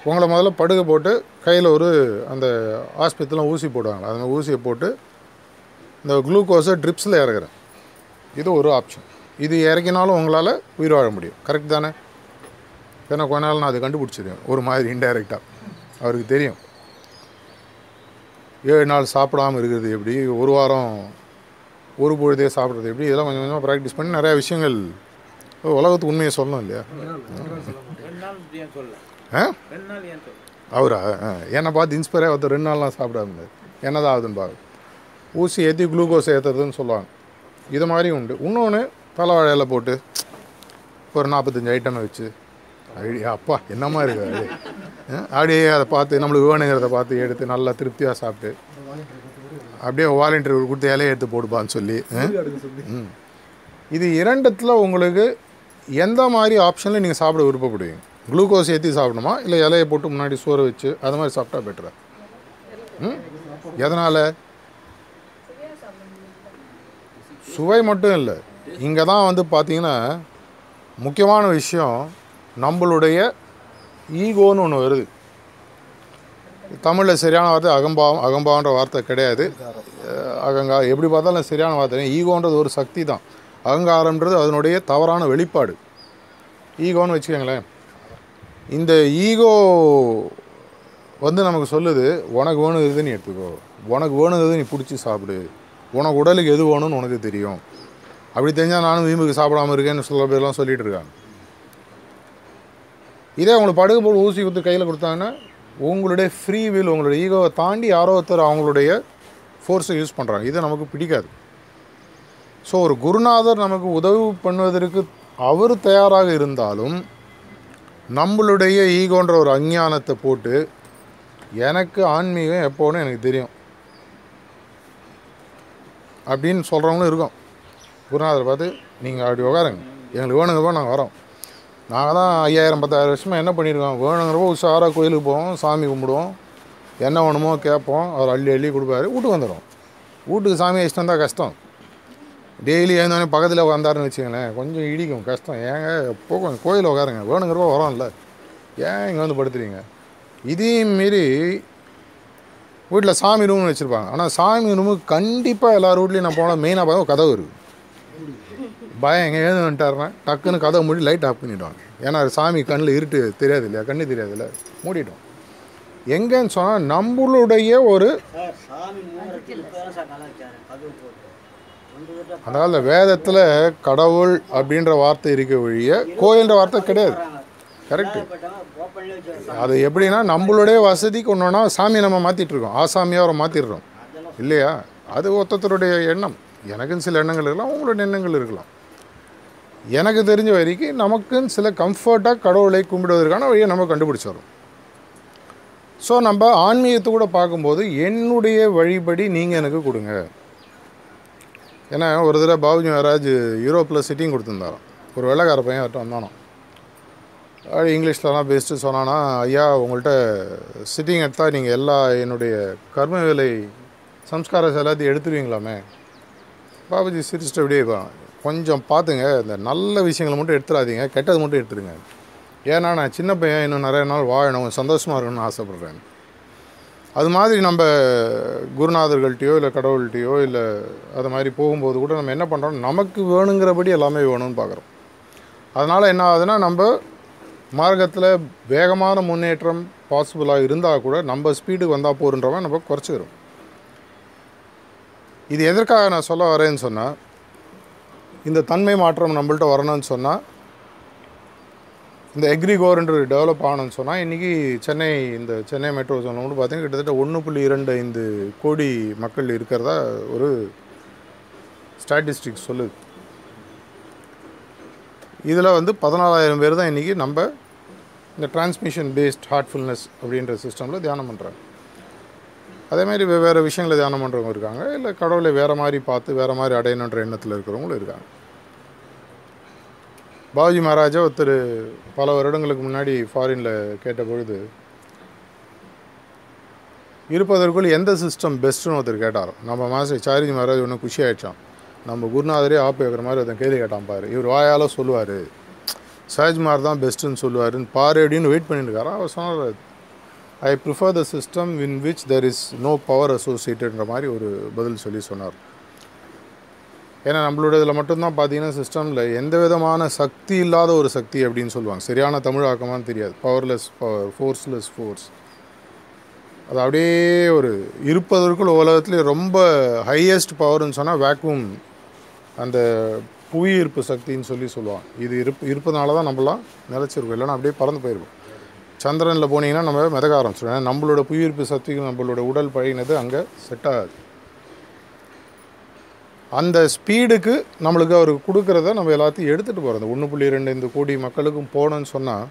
உங்களை முதல்ல படுக்க போட்டு கையில் ஒரு அந்த ஆஸ்பத்திரிலாம் ஊசி போடுவாங்க. அந்த ஊசியை போட்டு இந்த குளுக்கோஸை ட்ரிப்ஸில் இறக்குறேன். இது ஒரு ஆப்ஷன். இது இறக்கினாலும் உங்களால் உயிர் வாழ முடியும். கரெக்ட் தானே? ஏன்னா கொஞ்ச நாள் நான் அதை கண்டுபிடிச்சிருவேன். ஒரு மாதிரி இன்டைரக்டாக அவருக்கு தெரியும். ஏழு நாள் சாப்பிடாம இருக்கிறது எப்படி? ஒரு வாரம் ஒரு பொழுதே சாப்பிட்றது எப்படி? இதெல்லாம் கொஞ்சம் கொஞ்சமாக ப்ராக்டிஸ் பண்ணி நிறையா விஷயங்கள் உலகத்துக்கு உண்மையை சொல்லணும் இல்லையா? அவரா? என்னை பார்த்து இன்ஸ்பயர் ஆகிறது ரெண்டு நாள்லாம் சாப்பிடாம. என்னதான் ஆகுதுன்னு பாரு. ஊசி ஏற்றி குளுக்கோஸ் ஏற்றுறதுன்னு சொல்லுவாங்க. இது மாதிரி உண்டு. இன்னொன்று தலைவாழையில போட்டு ஒரு நாற்பத்தஞ்சு ஐட்டம் வச்சு. ஐடியா அப்பா என்னமா இருக்கு அது ஆ, அப்படியே அதை பார்த்து நம்மளுக்கு வேணுங்கிறத பார்த்து எடுத்து நல்லா திருப்தியாக சாப்பிட்டு. அப்படியே வாலண்டியர் கொடுத்து இலையை எடுத்து போடுப்பான்னு சொல்லி. இது இரண்டத்தில் உங்களுக்கு எந்த மாதிரி ஆப்ஷனில் நீங்கள் சாப்பிட விருப்பப்படுவீங்க? குளுக்கோஸ் ஏற்றி சாப்பிடணுமா? இல்லை இலையை போட்டு முன்னாடி சோறு வச்சு அது மாதிரி சாப்பிட்டா பெட்டரா ம்? எதனால்? சுவை மட்டும் இல்லை. இங்கே தான் வந்து பார்த்தீங்கன்னா முக்கியமான விஷயம் நம்மளுடைய ஈகோன்னு ஒன்று வருது. தமிழில் சரியான வார்த்தை அகம்பாவம் அகம்பாவன்ற வார்த்தை கிடையாது. அகங்கா எப்படி பார்த்தாலும் சரியான வார்த்தை. ஈகோன்றது ஒரு சக்தி தான். அகங்காரம்ன்றது அதனுடைய தவறான வெளிப்பாடு. ஈகோன்னு வச்சுக்கோங்களேன். இந்த ஈகோ வந்து நமக்கு சொல்லுது உனக்கு வேணுங்கிறது நீ எடுத்துக்கோ. உனக்கு வேணுங்கிறது நீ பிடிச்சி சாப்பிடு. உனக்கு உடலுக்கு எது வேணும்னு உனக்கு தெரியும். அப்படி தெரிஞ்சால் நானும் வீம்புக்கு சாப்பிடாம இருக்கேன்னு சில பேர்லாம் சொல்லிட்டு இருக்காங்க. இதே அவங்களுக்கு படுகு போல் ஊசி கொடுத்து கையில் கொடுத்தாங்கன்னா உங்களுடைய ஃப்ரீ வில் உங்களுடைய ஈகோவை தாண்டி யாரோ ஒருத்தர் அவங்களுடைய ஃபோர்ஸை யூஸ் பண்ணுறாங்க இது நமக்கு பிடிக்காது. ஸோ ஒரு குருநாதர் நமக்கு உதவி பண்ணுவதற்கு அவர் தயாராக இருந்தாலும் நம்மளுடைய ஈகோன்ற ஒரு அஞ்ஞானத்தை போட்டு எனக்கு ஆன்மீகம் எப்போன்னு எனக்கு தெரியும். அப்படின்னு சொல்கிறவங்களும் இருக்கும். குருநாதர் பார்த்து நீங்கள் அப்படி உட்காருங்க. எங்களுக்கு வேணுங்கிறப்போ நாங்கள் வரோம். நாங்கள் தான் ஐயாயிரம் பத்தாயிரம் வருஷமாக என்ன பண்ணியிருக்கோம் வேணுங்கிறப்போ உஷாராக கோயிலுக்கு போவோம் சாமி கும்பிடுவோம். என்ன வேணுமோ கேட்போம். அவர் அள்ளி அள்ளி கொடுப்பாரு. வீட்டுக்கு வந்துடும் வீட்டுக்கு சாமி வச்சுட்டு வந்தால் கஷ்டம். டெய்லி ஏந்தோடனே பக்கத்தில் உட்காந்தாருன்னு வச்சுக்கங்களேன் கொஞ்சம் இடிக்கும் கஷ்டம். ஏங்க எப்போ கொஞ்சம் கோயில் உட்காருங்க வேணுங்கிறப்போ வரோம்ல. ஏன் இங்கே வந்து படுத்துறீங்க? இதையும் மீறி வீட்டில் சாமி ரூம்னு வச்சுருப்பாங்க. ஆனால் சாமி ரூமுக்கு கண்டிப்பாக எல்லார் வீட்லையும் நான் போனால் மெயினாக பார்த்தா கதவு இருக்குது பயம் எங்கே ஏது வந்துட்டாருன்னா டக்குன்னு கதவை மூடி லைட் ஆஃப் பண்ணிவிடுவாங்க ஏன்னா அது சாமி கண்ணில் இருட்டு தெரியாது இல்லையா? கண்ணு தெரியாது இல்லை? மூடிட்டோம் எங்கேன்னு சொன்னால் நம்மளுடைய ஒரு சார் சாமி மூணுறதுக்கு இப்போ தான் சார் கலாச்சாரம் கதவு போட்டு ஒன்று அதாவது வேதத்தில் கடவுள் அப்படின்ற வார்த்தை இருக்க வழிய கோயில்ன்ற வார்த்தை கிடையாது. கரெக்டு அது எப்படின்னா நம்மளுடைய வசதிக்கு ஒன்றுனா சாமி நம்ம மாற்றிட்டுருக்கோம் ஆசாமியாக அவரை மாற்றிடுறோம் இல்லையா? அது ஒருத்தருடைய எண்ணம். எனக்குன்னு சில எண்ணங்கள் இருக்கலாம் உங்களுடைய எண்ணங்கள் இருக்கலாம். எனக்கு தெரிஞ்ச வரைக்கும் நமக்குன்னு சில கம்ஃபர்ட்டாக கடவுளை கும்பிடுவதற்கான வழியை நம்ம கண்டுபிடிச்சிடுறோம் ஸோ நம்ம ஆன்மீகத்தை கூட பார்க்கும்போது என்னுடைய வழிபடி நீங்கள் எனக்கு கொடுங்க. ஏன்னா ஒரு தடவை பாபுஜி மகாராஜ் யூரோப்பில் சிட்டிங் கொடுத்துருந்தாராம். ஒரு வெள்ளைக்கார பையன் அவர்கிட்ட வந்தானோ அப்படி இங்கிலீஷ்லலாம் பேசிட்டு சொன்னான்னா ஐயா உங்கள்கிட்ட சிட்டிங் எடுத்தால் நீங்கள் எல்லா என்னுடைய கர்ம வேலை சம்ஸ்காரஸ் எல்லாத்தையும் எடுத்துருவீங்களாமே? பாபுஜி சிரிச்சிட்டு அப்படியே கொஞ்சம் பார்த்துங்க இந்த நல்ல விஷயங்களை மட்டும் எடுத்துடாதீங்க கெட்டது மட்டும் எடுத்துருங்க. ஏன்னா நான் சின்ன பையன் இன்னும் நிறைய நாள் வாழணும் சந்தோஷமாக இருக்கணும்னு ஆசைப்பட்றேன். அது மாதிரி நம்ம குருநாதர்கள்ட்டையோ இல்லை கடவுள்கிட்டையோ இல்லை அது மாதிரி போகும்போது கூட நம்ம என்ன பண்ணுறோம் நமக்கு வேணுங்கிறபடி எல்லாமே வேணும்னு பார்க்குறோம் அதனால் என்ன ஆகுதுன்னா நம்ம மார்க்கத்தில் வேகமான முன்னேற்றம் பாசிபிளாக இருந்தால் கூட நம்ம ஸ்பீடுக்கு வந்தால் போருன்றவன் நம்ம குறைச்சிக்கிறோம். இது எதற்காக நான் சொல்ல வரேன்னு சொன்னால் இந்த தன்மை மாற்றம் நம்மள்ட்ட வரணும்னு சொன்னால் இந்த எக்ரிகோர்ன்ற டெவலப் ஆகணும்னு சொன்னால் இன்றைக்கி சென்னை இந்த சென்னை மெட்ரோ ஜோனில் வந்து பார்த்தீங்கன்னா கிட்டத்தட்ட ஒன்று புள்ளி இரண்டு ஐந்து கோடி மக்கள் இருக்கிறதா ஒரு ஸ்டாட்டிஸ்டிக்ஸ் சொல்லுது. இதில் வந்து பதினாலாயிரம் பேர் தான் இன்றைக்கி நம்ம இந்த டிரான்ஸ்மிஷன் பேஸ்ட் ஹார்ட்ஃபுல்னஸ் அப்படின்ற சிஸ்டமில் தியானம் பண்ணுறாங்க அதேமாதிரி வெவ்வேறு விஷயங்களை தியானம் பண்ணுறவங்க இருக்காங்க இல்லை கடவுளை வேறு மாதிரி பார்த்து வேறு மாதிரி அடையணுன்ற எண்ணத்தில் இருக்கிறவங்களும் இருக்காங்க. பாபுஜி மகாராஜா ஒருத்தர் பல வருடங்களுக்கு முன்னாடி ஃபாரினில் கேட்ட பொழுது இருப்பதற்குள் எந்த சிஸ்டம் பெஸ்ட்டுன்னு ஒருத்தர் கேட்டார் நம்ம மாஸ்டர் சாரிஜி மகாராஜ் ஒன்று குஷி ஆயிடுச்சான் நம்ம குருநாதரே ஆப்பு வைக்கிற மாதிரி ஒருத்தன் கேள்வி கேட்டான் பாரு. இவர் வாயால் சொல்லுவார். சஹஜ்மார் தான் பெஸ்ட்டுன்னு சொல்லுவாருன்னு பாரு அப்படின்னு வெயிட் பண்ணிட்டுருக்காரு அவர் சொன்னார் I prefer the system in which there is no power அசோசியேட்டட்ன்ற மாதிரி ஒரு பதில் சொல்லி சொன்னார். ஏன்னா நம்மளோட இதில் மட்டும்தான் பார்த்தீங்கன்னா சிஸ்டமில் எந்த விதமான சக்தி இல்லாத ஒரு சக்தி அப்படின்னு சொல்லுவாங்க. சரியான தமிழ் ஆக்கமான்னு தெரியாது. பவர்லெஸ் பவர் ஃபோர்ஸ்லெஸ் ஃபோர்ஸ் அது அப்படியே ஒரு இருப்பதற்குள் உலகத்துலேயே ரொம்ப ஹையஸ்ட் பவர்னு சொன்னால் வேக்யூம் அந்த புவி ஈர்ப்பு சக்தின்னு சொல்லி சொல்லுவாங்க. இது இருப்பு இருப்பதனால தான் நம்மளாம் நிலச்சிருக்கோம். இல்லைனா அப்படியே பறந்து போயிருக்கும் சந்திரனில் போனீங்கன்னா நம்ம மிதக்க ஆரம்பிச்சிடும் ஏன்னா நம்மளோட புவியீர்ப்பு சக்தி சக்திக்கு நம்மளோட உடல் பழகினது அங்கே செட் ஆகாது. அந்த ஸ்பீடுக்கு நம்மளுக்கு அவர் கொடுக்குறத நம்ம எல்லாத்தையும் எடுத்துகிட்டு போகிறது ஒன்று புள்ளி ரெண்டு இந்த கோடி மக்களுக்கும் போகணுன்னு சொன்னால்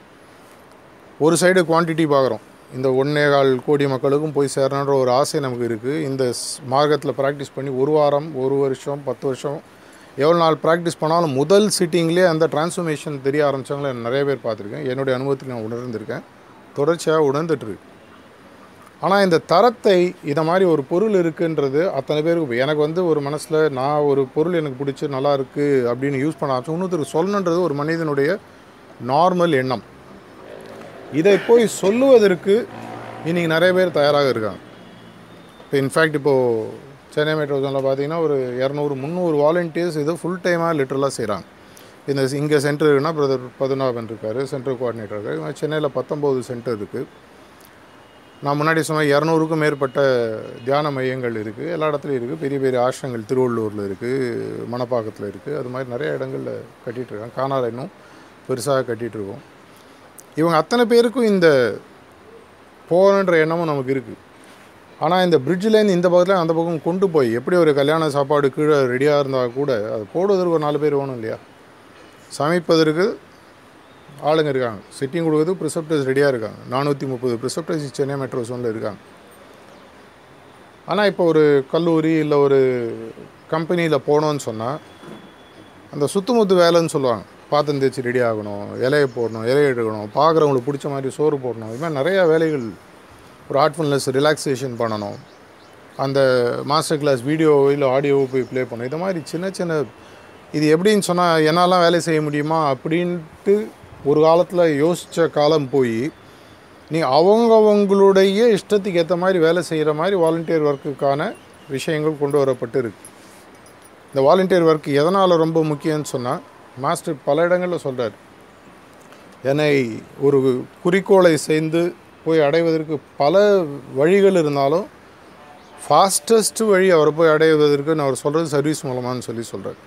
ஒரு சைடு குவான்டிட்டி பார்க்குறோம் இந்த ஒன்றே கால் கோடி மக்களுக்கும் போய் சேரணுன்ற ஒரு ஆசை நமக்கு இருக்குது இந்த ஸ்- மார்க்கத்தில் ப்ராக்டிஸ் பண்ணி ஒரு வாரம் ஒரு வருஷம் பத்து வருஷம் எவ்வளோ நாள் ப்ராக்டிஸ் பண்ணாலும் முதல் சிட்டிங்லேயே அந்த டிரான்ஸ்ஃபர்மேஷன் தெரிய ஆரம்பித்தவங்கள நிறைய பேர் பார்த்துருக்கேன். என்னுடைய அனுபவத்துக்கு நான் உணர்ந்திருக்கேன். தொடர்ச்சியாக உணர்ந்துட்டுருக்கு ஆனால் இந்த தரத்தை இதை மாதிரி ஒரு பொருள் இருக்குன்றது அத்தனை பேருக்கு எனக்கு வந்து ஒரு மனசில் நான் ஒரு பொருள் எனக்கு பிடிச்சி நல்லா இருக்குது அப்படின்னு யூஸ் பண்ண ஆரம்பிச்சு இன்னொருத்தருக்கு சொல்லணுன்றது ஒரு மனிதனுடைய நார்மல் எண்ணம். இதை போய் சொல்லுவதற்கு இன்றைக்கி நிறைய பேர் தயாராக இருக்காங்க. இப்போ இன்ஃபேக்ட் இப்போது சென்னை மெட்ரோ ஜோனில் பார்த்தீங்கன்னா ஒரு இரநூறு முந்நூறு வாலண்டியர்ஸ் இதை ஃபுல் டைமாக லிட்டரலாக செய்கிறாங்க இந்த இங்கே சென்டர் இருக்குன்னா பிரதர் பதுநாபன் இருக்கார் சென்டர் கோஆர்டினேட்டர் இருக்கார். சென்னையில் பத்தொம்போது சென்டர் இருக்குது நான் முன்னாடி சொன்ன இரநூறுக்கும் மேற்பட்ட தியான மையங்கள் இருக்குது எல்லா இடத்துலையும் இருக்குது பெரிய பெரிய ஆசிரங்கள் திருவள்ளூரில் இருக்குது மணப்பாக்கத்தில் இருக்குது அது மாதிரி நிறைய இடங்களில் கட்டிகிட்டு இருக்காங்க. இன்னும் பெருசாக கட்டிகிட்ருக்கோம் இவங்க அத்தனை பேருக்கும் இந்த போகணுன்ற எண்ணமும் நமக்கு இருக்குது ஆனால் இந்த பிரிட்ஜிலேருந்து இந்த பக்கத்தில் அந்த பக்கம் கொண்டு போய் எப்படி ஒரு கல்யாண சாப்பாடு கீழே ரெடியாக இருந்தால் கூட அது போடுவதற்கு ஒரு நாலு பேர் வேணும் இல்லையா? சமைப்பதற்கு ஆளுங்க இருக்காங்க. சிட்டிங் கொடுக்குறது ப்ரிசப்டர்ஸ் ரெடியாக இருக்காங்க. நானூற்றி முப்பது ப்ரிசப்டர்ஸ் சென்னை மெட்ரோ ஜோனில் இருக்காங்க. ஆனால் இப்போ ஒரு கல்லூரி இல்லை ஒரு கம்பெனியில் போனோன்னு சொன்னால் அந்த சுத்தமுத்து வேலைன்னு சொல்லுவாங்க. பாத்திரம் தேய்ச்சி ரெடி ஆகணும் இலையை போடணும் இலையை எடுக்கணும் பார்க்குறவங்களுக்கு பிடிச்ச மாதிரி சோறு போடணும். இது மாதிரி நிறையா வேலைகள் ஒரு ஆர்ட்ஃபுல்னஸ் ரிலாக்ஸேஷன் பண்ணணும். அந்த மாஸ்டர் கிளாஸ் வீடியோவோ இல்லை ஆடியோவோ போய் ப்ளே பண்ணணும். இது மாதிரி சின்ன சின்ன இது எப்படின்னு சொன்னால் என்னாலாம் வேலை செய்ய முடியுமா? அப்படின்ட்டு ஒரு காலத்தில் யோசித்த காலம் போய் நீ அவங்கவங்களுடைய இஷ்டத்துக்கு ஏற்ற மாதிரி வேலை செய்கிற மாதிரி வாலண்டியர் ஒர்க்குக்கான விஷயங்கள் கொண்டு வரப்பட்டு இருக்கு. இந்த வாலண்டியர் ஒர்க் எதனால் ரொம்ப முக்கியம்னு சொன்னால் மாஸ்டர் பல இடங்களில் சொல்கிறார் என்னை ஒரு குறிக்கோளை சேர்ந்து போய் அடைவதற்கு பல வழிகள் இருந்தாலும் ஃபாஸ்டஸ்ட் வழி அவரை போய் அடைவதற்கு நான் அவர் சொல்கிறது சர்வீஸ் மூலமானு சொல்லி சொல்கிறார்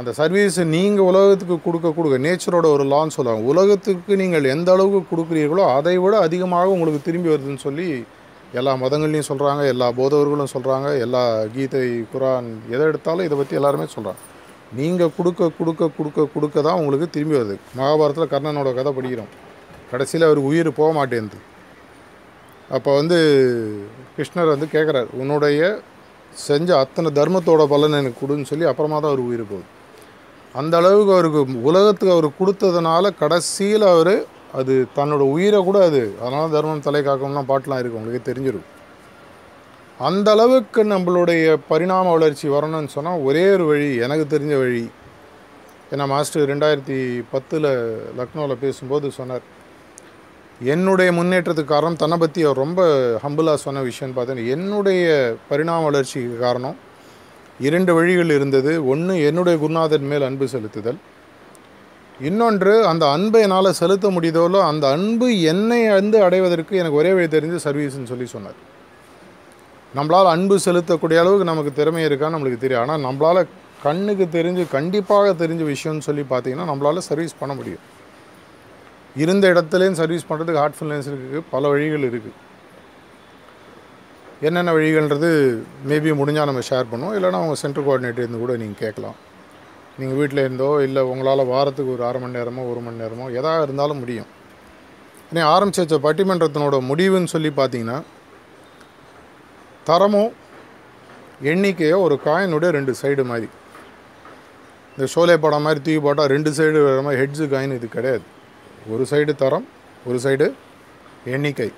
அந்த சர்வீஸ் நீங்கள் உலகத்துக்கு கொடுக்க கொடுக்க நேச்சரோட ஒரு லான்னு சொல்லுவாங்க. உலகத்துக்கு நீங்கள் எந்த அளவுக்கு கொடுக்குறீர்களோ அதை விட அதிகமாக உங்களுக்கு திரும்பி வருதுன்னு சொல்லி எல்லா மதங்கள்லையும் சொல்கிறாங்க எல்லா போதவர்களும் சொல்கிறாங்க எல்லா கீதை குரான் எதை எடுத்தாலும் இதை பற்றி எல்லாருமே சொல்கிறாங்க நீங்கள் கொடுக்க கொடுக்க கொடுக்க கொடுக்க தான் உங்களுக்கு திரும்பி வருது. மகாபாரதத்தில் கர்ணனோட கதை படிக்கிறோம். கடைசியில் அவர் உயிர் போக மாட்டேங்குது அப்போ வந்து கிருஷ்ணர் வந்து கேட்குறாரு உன்னுடைய செஞ்ச அத்தனை தர்மத்தோட பலன் எனக்கு கொடுன்னு சொல்லி அப்புறமா தான் அவர் உயிர் போகுது. அந்த அளவுக்கு அவருக்கு உலகத்துக்கு அவர் கொடுத்ததுனால கடைசியில் அவர் அது தன்னோட உயிரை கூட அது அதனால் தர்மம் தலை காக்கம்லாம் பாட்டெலாம் இருக்கு உங்களுக்கு தெரிஞ்சிடும் அந்த அளவுக்கு நம்மளுடைய பரிணாம வளர்ச்சி வரணும்னு சொன்னால் ஒரே ஒரு வழி எனக்கு தெரிஞ்ச வழி. ஏன்னா மாஸ்டர் ரெண்டாயிரத்தி பத்தில் லக்னோவில் பேசும்போது சொன்னார் என்னுடைய முன்னேற்றத்துக்கு காரணம் தன்னை பற்றி அவர் ரொம்ப ஹம்பிளாக சொன்ன விஷயம்னு பார்த்தீங்கன்னா என்னுடைய பரிணாம வளர்ச்சிக்கு காரணம் இரண்டு வழிகள் இருந்தது. ஒன்று என்னுடைய குருநாதன் மேல் அன்பு செலுத்துதல். இன்னொன்று அந்த அன்பை என்னால் செலுத்த முடியுதோலோ அந்த அன்பு என்னை வந்து அடைவதற்கு எனக்கு ஒரே வழி தெரிஞ்சு சர்வீஸ்ன்னு சொல்லி சொன்னார். நம்மளால் அன்பு செலுத்தக்கூடிய அளவுக்கு நமக்கு திறமை இருக்கான்னு நம்மளுக்கு தெரியும். ஆனால் நம்மளால் கண்ணுக்கு தெரிஞ்சு கண்டிப்பாக தெரிஞ்ச விஷயம்னு சொல்லி பார்த்தீங்கன்னா நம்மளால் சர்வீஸ் பண்ண முடியும். இருந்த இடத்துலையும் சர்வீஸ் பண்ணுறதுக்கு ஹார்ட்ஃபுல்னஸ் இருக்குது பல வழிகள் இருக்குது என்னென்ன வழிகள்ன்றது மேபி முடிஞ்சால் நம்ம ஷேர் பண்ணுவோம். இல்லைனா அவங்க சென்டர் கோஆர்டினேட்டர் இருந்து கூட நீங்கள் கேட்கலாம். நீங்கள் வீட்டில் இருந்தோ இல்லை உங்களால் வாரத்துக்கு ஒரு அரை மணி நேரமோ ஒரு மணி நேரமோ எதாக இருந்தாலும் முடியும். நீ ஆரம்பிச்சு வச்ச பட்டிமன்றத்தினோட முடிவுன்னு சொல்லி பார்த்தீங்கன்னா தரமும் எண்ணிக்கையோ ஒரு காயினுடைய ரெண்டு சைடு மாதிரி. இந்த ஷோலே படம் மாதிரி தூக்கி போட்டால் ரெண்டு சைடு வர மாதிரி ஹெட்ஸு காயின் இது கிடையாது. ஒரு சைடு தரம் ஒரு சைடு எண்ணிக்கை.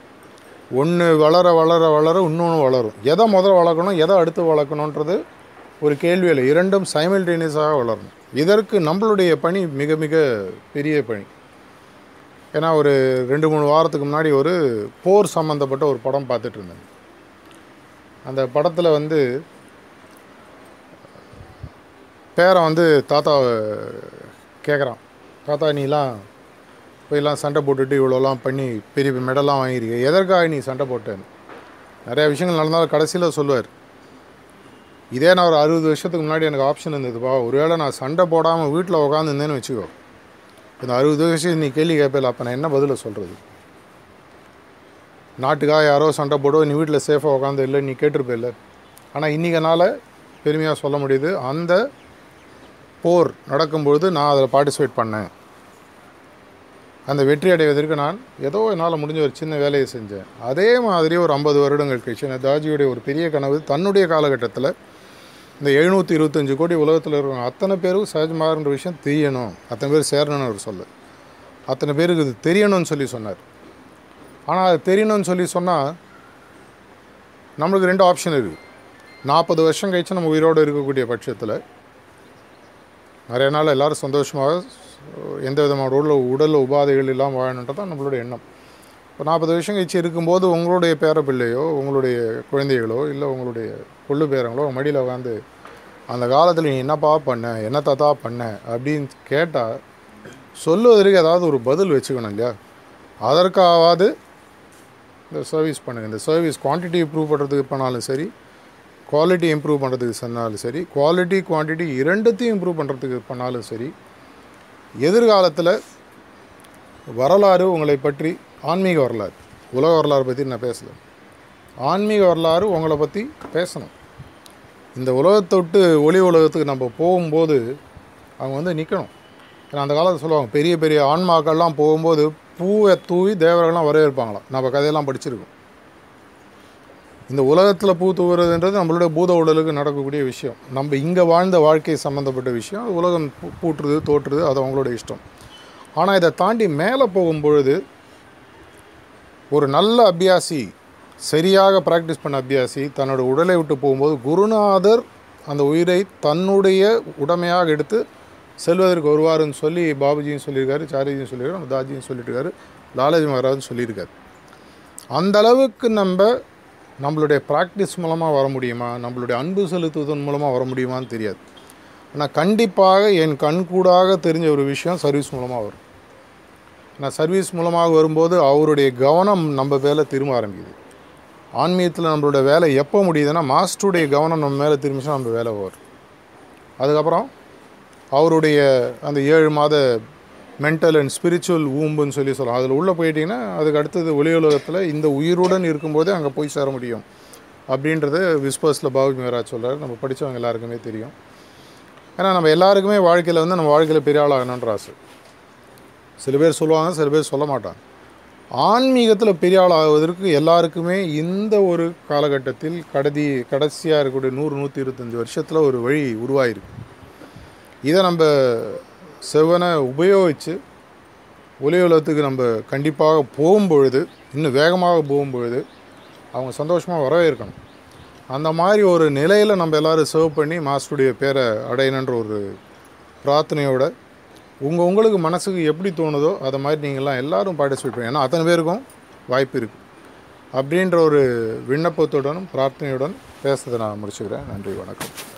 ஒன்று வளர வளர வளர இன்னொன்று வளரும். எதை முதல்ல வளர்க்கணும் எதை அடுத்து வளர்க்கணுன்றது ஒரு கேள்வி இல்லை. இரண்டும் சைமல்டேனியஸாக வளரணும். இதற்கு நம்மளுடைய பணி மிக மிக பெரிய பணி. ஏன்னா ஒரு ரெண்டு மூணு வாரத்துக்கு முன்னாடி ஒரு போர் சம்மந்தப்பட்ட ஒரு படம் பார்த்துட்டு இருந்தேன். அந்த படத்தில் வந்து பேரன் வந்து தாத்தாவை கேட்குறான் தாத்தா நீலாம் போயெல்லாம் சண்டை போட்டுட்டு இவ்வளோலாம் பண்ணி பெரிய மெடல்லாம் வாங்கியிருக்க எதற்காக நீ சண்டை போட்டேன்னு? நிறையா விஷயங்கள் நடந்தாலும் கடைசியில் சொல்லுவார். இதே நான் ஒரு அறுபது வருஷத்துக்கு முன்னாடி எனக்கு ஆப்ஷன் இருந்ததுப்பா ஒருவேளை நான் சண்டை போடாமல் வீட்டில் உட்காந்துருந்தேன்னு வச்சுக்கோ. இந்த அறுபது வருஷம் நீ கேள்வி கேட்பல அப்போ நான் என்ன பதிலை சொல்கிறது நாட்டுக்காக யாரோ சண்டை போடோ நீ வீட்டில் சேஃபாக உட்காந்து இல்லை நீ கேட்டிருப்பில்ல. ஆனால் இன்றைக்கி பெருமையாக சொல்ல முடியுது. அந்த போர் நடக்கும்பொழுது நான் அதில் பார்ட்டிசிபேட் பண்ணேன். அந்த வெற்றி அடைவதற்கு நான் ஏதோ என்னால் முடிஞ்ச ஒரு சின்ன வேலையை செஞ்சேன். அதே மாதிரி ஒரு ஐம்பது வருடங்கள் கழிச்சு நேதாஜியுடைய ஒரு பெரிய கனவு தன்னுடைய காலகட்டத்தில் இந்த எழுநூற்றி இருபத்தஞ்சு கோடி உலகத்தில் இருக்கிற அத்தனை பேரும் சஹஜ்மார்ன்ற விஷயம் தெரியணும். அத்தனை பேர் சேரணும்னு அவர் சொல்ல. அத்தனை பேருக்கு இது தெரியணும்னு சொல்லி சொன்னார். ஆனால் அது தெரியணும்னு சொல்லி சொன்னால் நம்மளுக்கு ரெண்டு ஆப்ஷன் இருக்குது. நாற்பது வருஷம் கழிச்சு நம்ம உயிரோடு இருக்கக்கூடிய பட்சத்தில் நிறைய நாள் எல்லோரும் சந்தோஷமாக எந்த விதமான உடல் உடல் உபாதைகள் இல்லாமல் வாழணுன்றது தான் நம்மளோட எண்ணம். இப்போ நாற்பது வருஷம் கழிச்சு இருக்கும்போது உங்களுடைய பேர பிள்ளையோ உங்களுடைய குழந்தைகளோ இல்லை உங்களுடைய கொள்ளு பேரங்களோ மடியில் உட்காந்து அந்த காலத்தில் நீ என்னப்பா பண்ண? என்ன தாத்தா பண்ண? அப்படின்னு கேட்டால் சொல்லுவதற்கு ஏதாவது ஒரு பதில் வச்சுக்கணும் இல்லையா? அதற்காவது இந்த சர்வீஸ் பண்ணுங்கள் இந்த சர்வீஸ் குவான்டிட்டி இம்ப்ரூவ் பண்ணுறதுக்கு பண்ணாலும் சரி குவாலிட்டி இம்ப்ரூவ் பண்ணுறதுக்கு சொன்னாலும் சரி குவாலிட்டி குவான்டிட்டி இரண்டுத்தையும் இம்ப்ரூவ் பண்ணுறதுக்கு பண்ணாலும் சரி எதிர்காலத்தில் வரலாறு உங்களை பற்றி ஆன்மீக வரலாறு உலக வரலாறு பற்றி நான் பேசல. ஆன்மீக வரலாறு உங்களை பற்றி பேசணும். இந்த உலகத்தை விட்டு ஒளி உலகத்துக்கு நம்ம போகும்போது அவங்க வந்து நிற்கணும் ஏன்னா அந்த காலத்தில் சொல்லுவாங்க பெரிய பெரிய ஆன்மாக்கள்லாம் போகும்போது பூவை தூவி தேவர்கள்லாம் வரவேற்பாங்களாம். நம்ம கதையெல்லாம் படிச்சிருக்கோம். இந்த உலகத்தில் பூ தூவுறதுன்றது நம்மளுடைய பூத உடலுக்கு நடக்கக்கூடிய விஷயம். நம்ம இங்கே வாழ்ந்த வாழ்க்கை சம்மந்தப்பட்ட விஷயம். உலகம் பூ பூட்டுறது தோற்றுறது அது அவங்களோட இஷ்டம். ஆனால் இதை தாண்டி மேலே போகும்பொழுது ஒரு நல்ல அபியாசி சரியாக ப்ராக்டிஸ் பண்ண அபியாசி தன்னோட உடலை விட்டு போகும்போது குருநாதர் அந்த உயிரை தன்னுடைய உடமையாக எடுத்து செல்வதற்கு வருவாருன்னு சொல்லி பாபுஜியும் சொல்லியிருக்காரு சாரிஜியும் சொல்லியிருக்காரு தாஜியும் சொல்லிட்டு லாலாஜி மகாராஜும் சொல்லியிருக்காரு. அந்த அளவுக்கு நம்ம நம்மளுடைய ப்ராக்டிஸ் மூலமாக வர முடியுமா? நம்மளுடைய அன்பு செலுத்துவதன் மூலமாக வர முடியுமான்னு தெரியாது. ஆனால் கண்டிப்பாக என் கண்கூடாக தெரிஞ்ச ஒரு விஷயம் சர்வீஸ் மூலமாக வரும். நான் சர்வீஸ் மூலமாக வரும்போது அவருடைய கவனம் நம்ம வேலை திரும்ப ஆரம்பிக்குது. ஆன்மீகத்தில் நம்மளோட வேலை எப்போ முடியுதுன்னா மாஸ்டருடைய கவனம் நம்ம மேலே திரும்பிச்சுன்னா நம்ம வேலை வரும். அதுக்கப்புறம் அவருடைய அந்த ஏழு மாத மென்டல் அண்ட் ஸ்பிரிச்சுவல் ஊம்புன்னு சொல்லி சொல்லலாம். அதில் உள்ளே போயிட்டீங்கன்னா அதுக்கு அடுத்தது ஒளி உலகத்தில் இந்த உயிருடன் இருக்கும்போதே அங்கே போய் சேர முடியும். அப்படின்றது விஸ்பர்ஸில் பாபு மேராஜ் சொல்கிறார் நம்ம படித்தவங்க எல்லாருக்குமே தெரியும். ஏன்னா நம்ம எல்லாருக்குமே வாழ்க்கையில் வந்து நம்ம வாழ்க்கையில் பெரிய ஆளாகணுன்ற ஆசை. சில பேர் சொல்லுவாங்க சில பேர் சொல்ல மாட்டாங்க. ஆன்மீகத்தில் பெரிய ஆள் ஆகுவதற்கு எல்லாருக்குமே இந்த ஒரு காலகட்டத்தில் கடதி கடைசியாக இருக்கக்கூடிய நூறு நூற்றி இருபத்தஞ்சி வருஷத்தில் ஒரு வழி உருவாயிருக்கு. இதை நம்ம செவனை உபயோகித்து ஒலி உலகத்துக்கு நம்ம கண்டிப்பாக போகும்பொழுது இன்னும் வேகமாக போகும்பொழுது அவங்க சந்தோஷமாக வரவேற்கணும். அந்த மாதிரி ஒரு நிலையில் நம்ம எல்லோரும் சர்வ் பண்ணி மாஸ்டருடைய பேரை அடையணுன்ற ஒரு பிரார்த்தனையோட உங்கள் உங்களுக்கு மனசுக்கு எப்படி தோணுதோ அதை மாதிரி நீங்கள்லாம் எல்லோரும் பார்ட்டிசிபேட் பண்ணி ஏன்னா அத்தனை பேருக்கும் வாய்ப்பு இருக்குது அப்படின்ற ஒரு விண்ணப்பத்துடனும் பிரார்த்தனையுடன் பேசுறதை நான் முடிச்சுக்கிறேன். நன்றி வணக்கம்.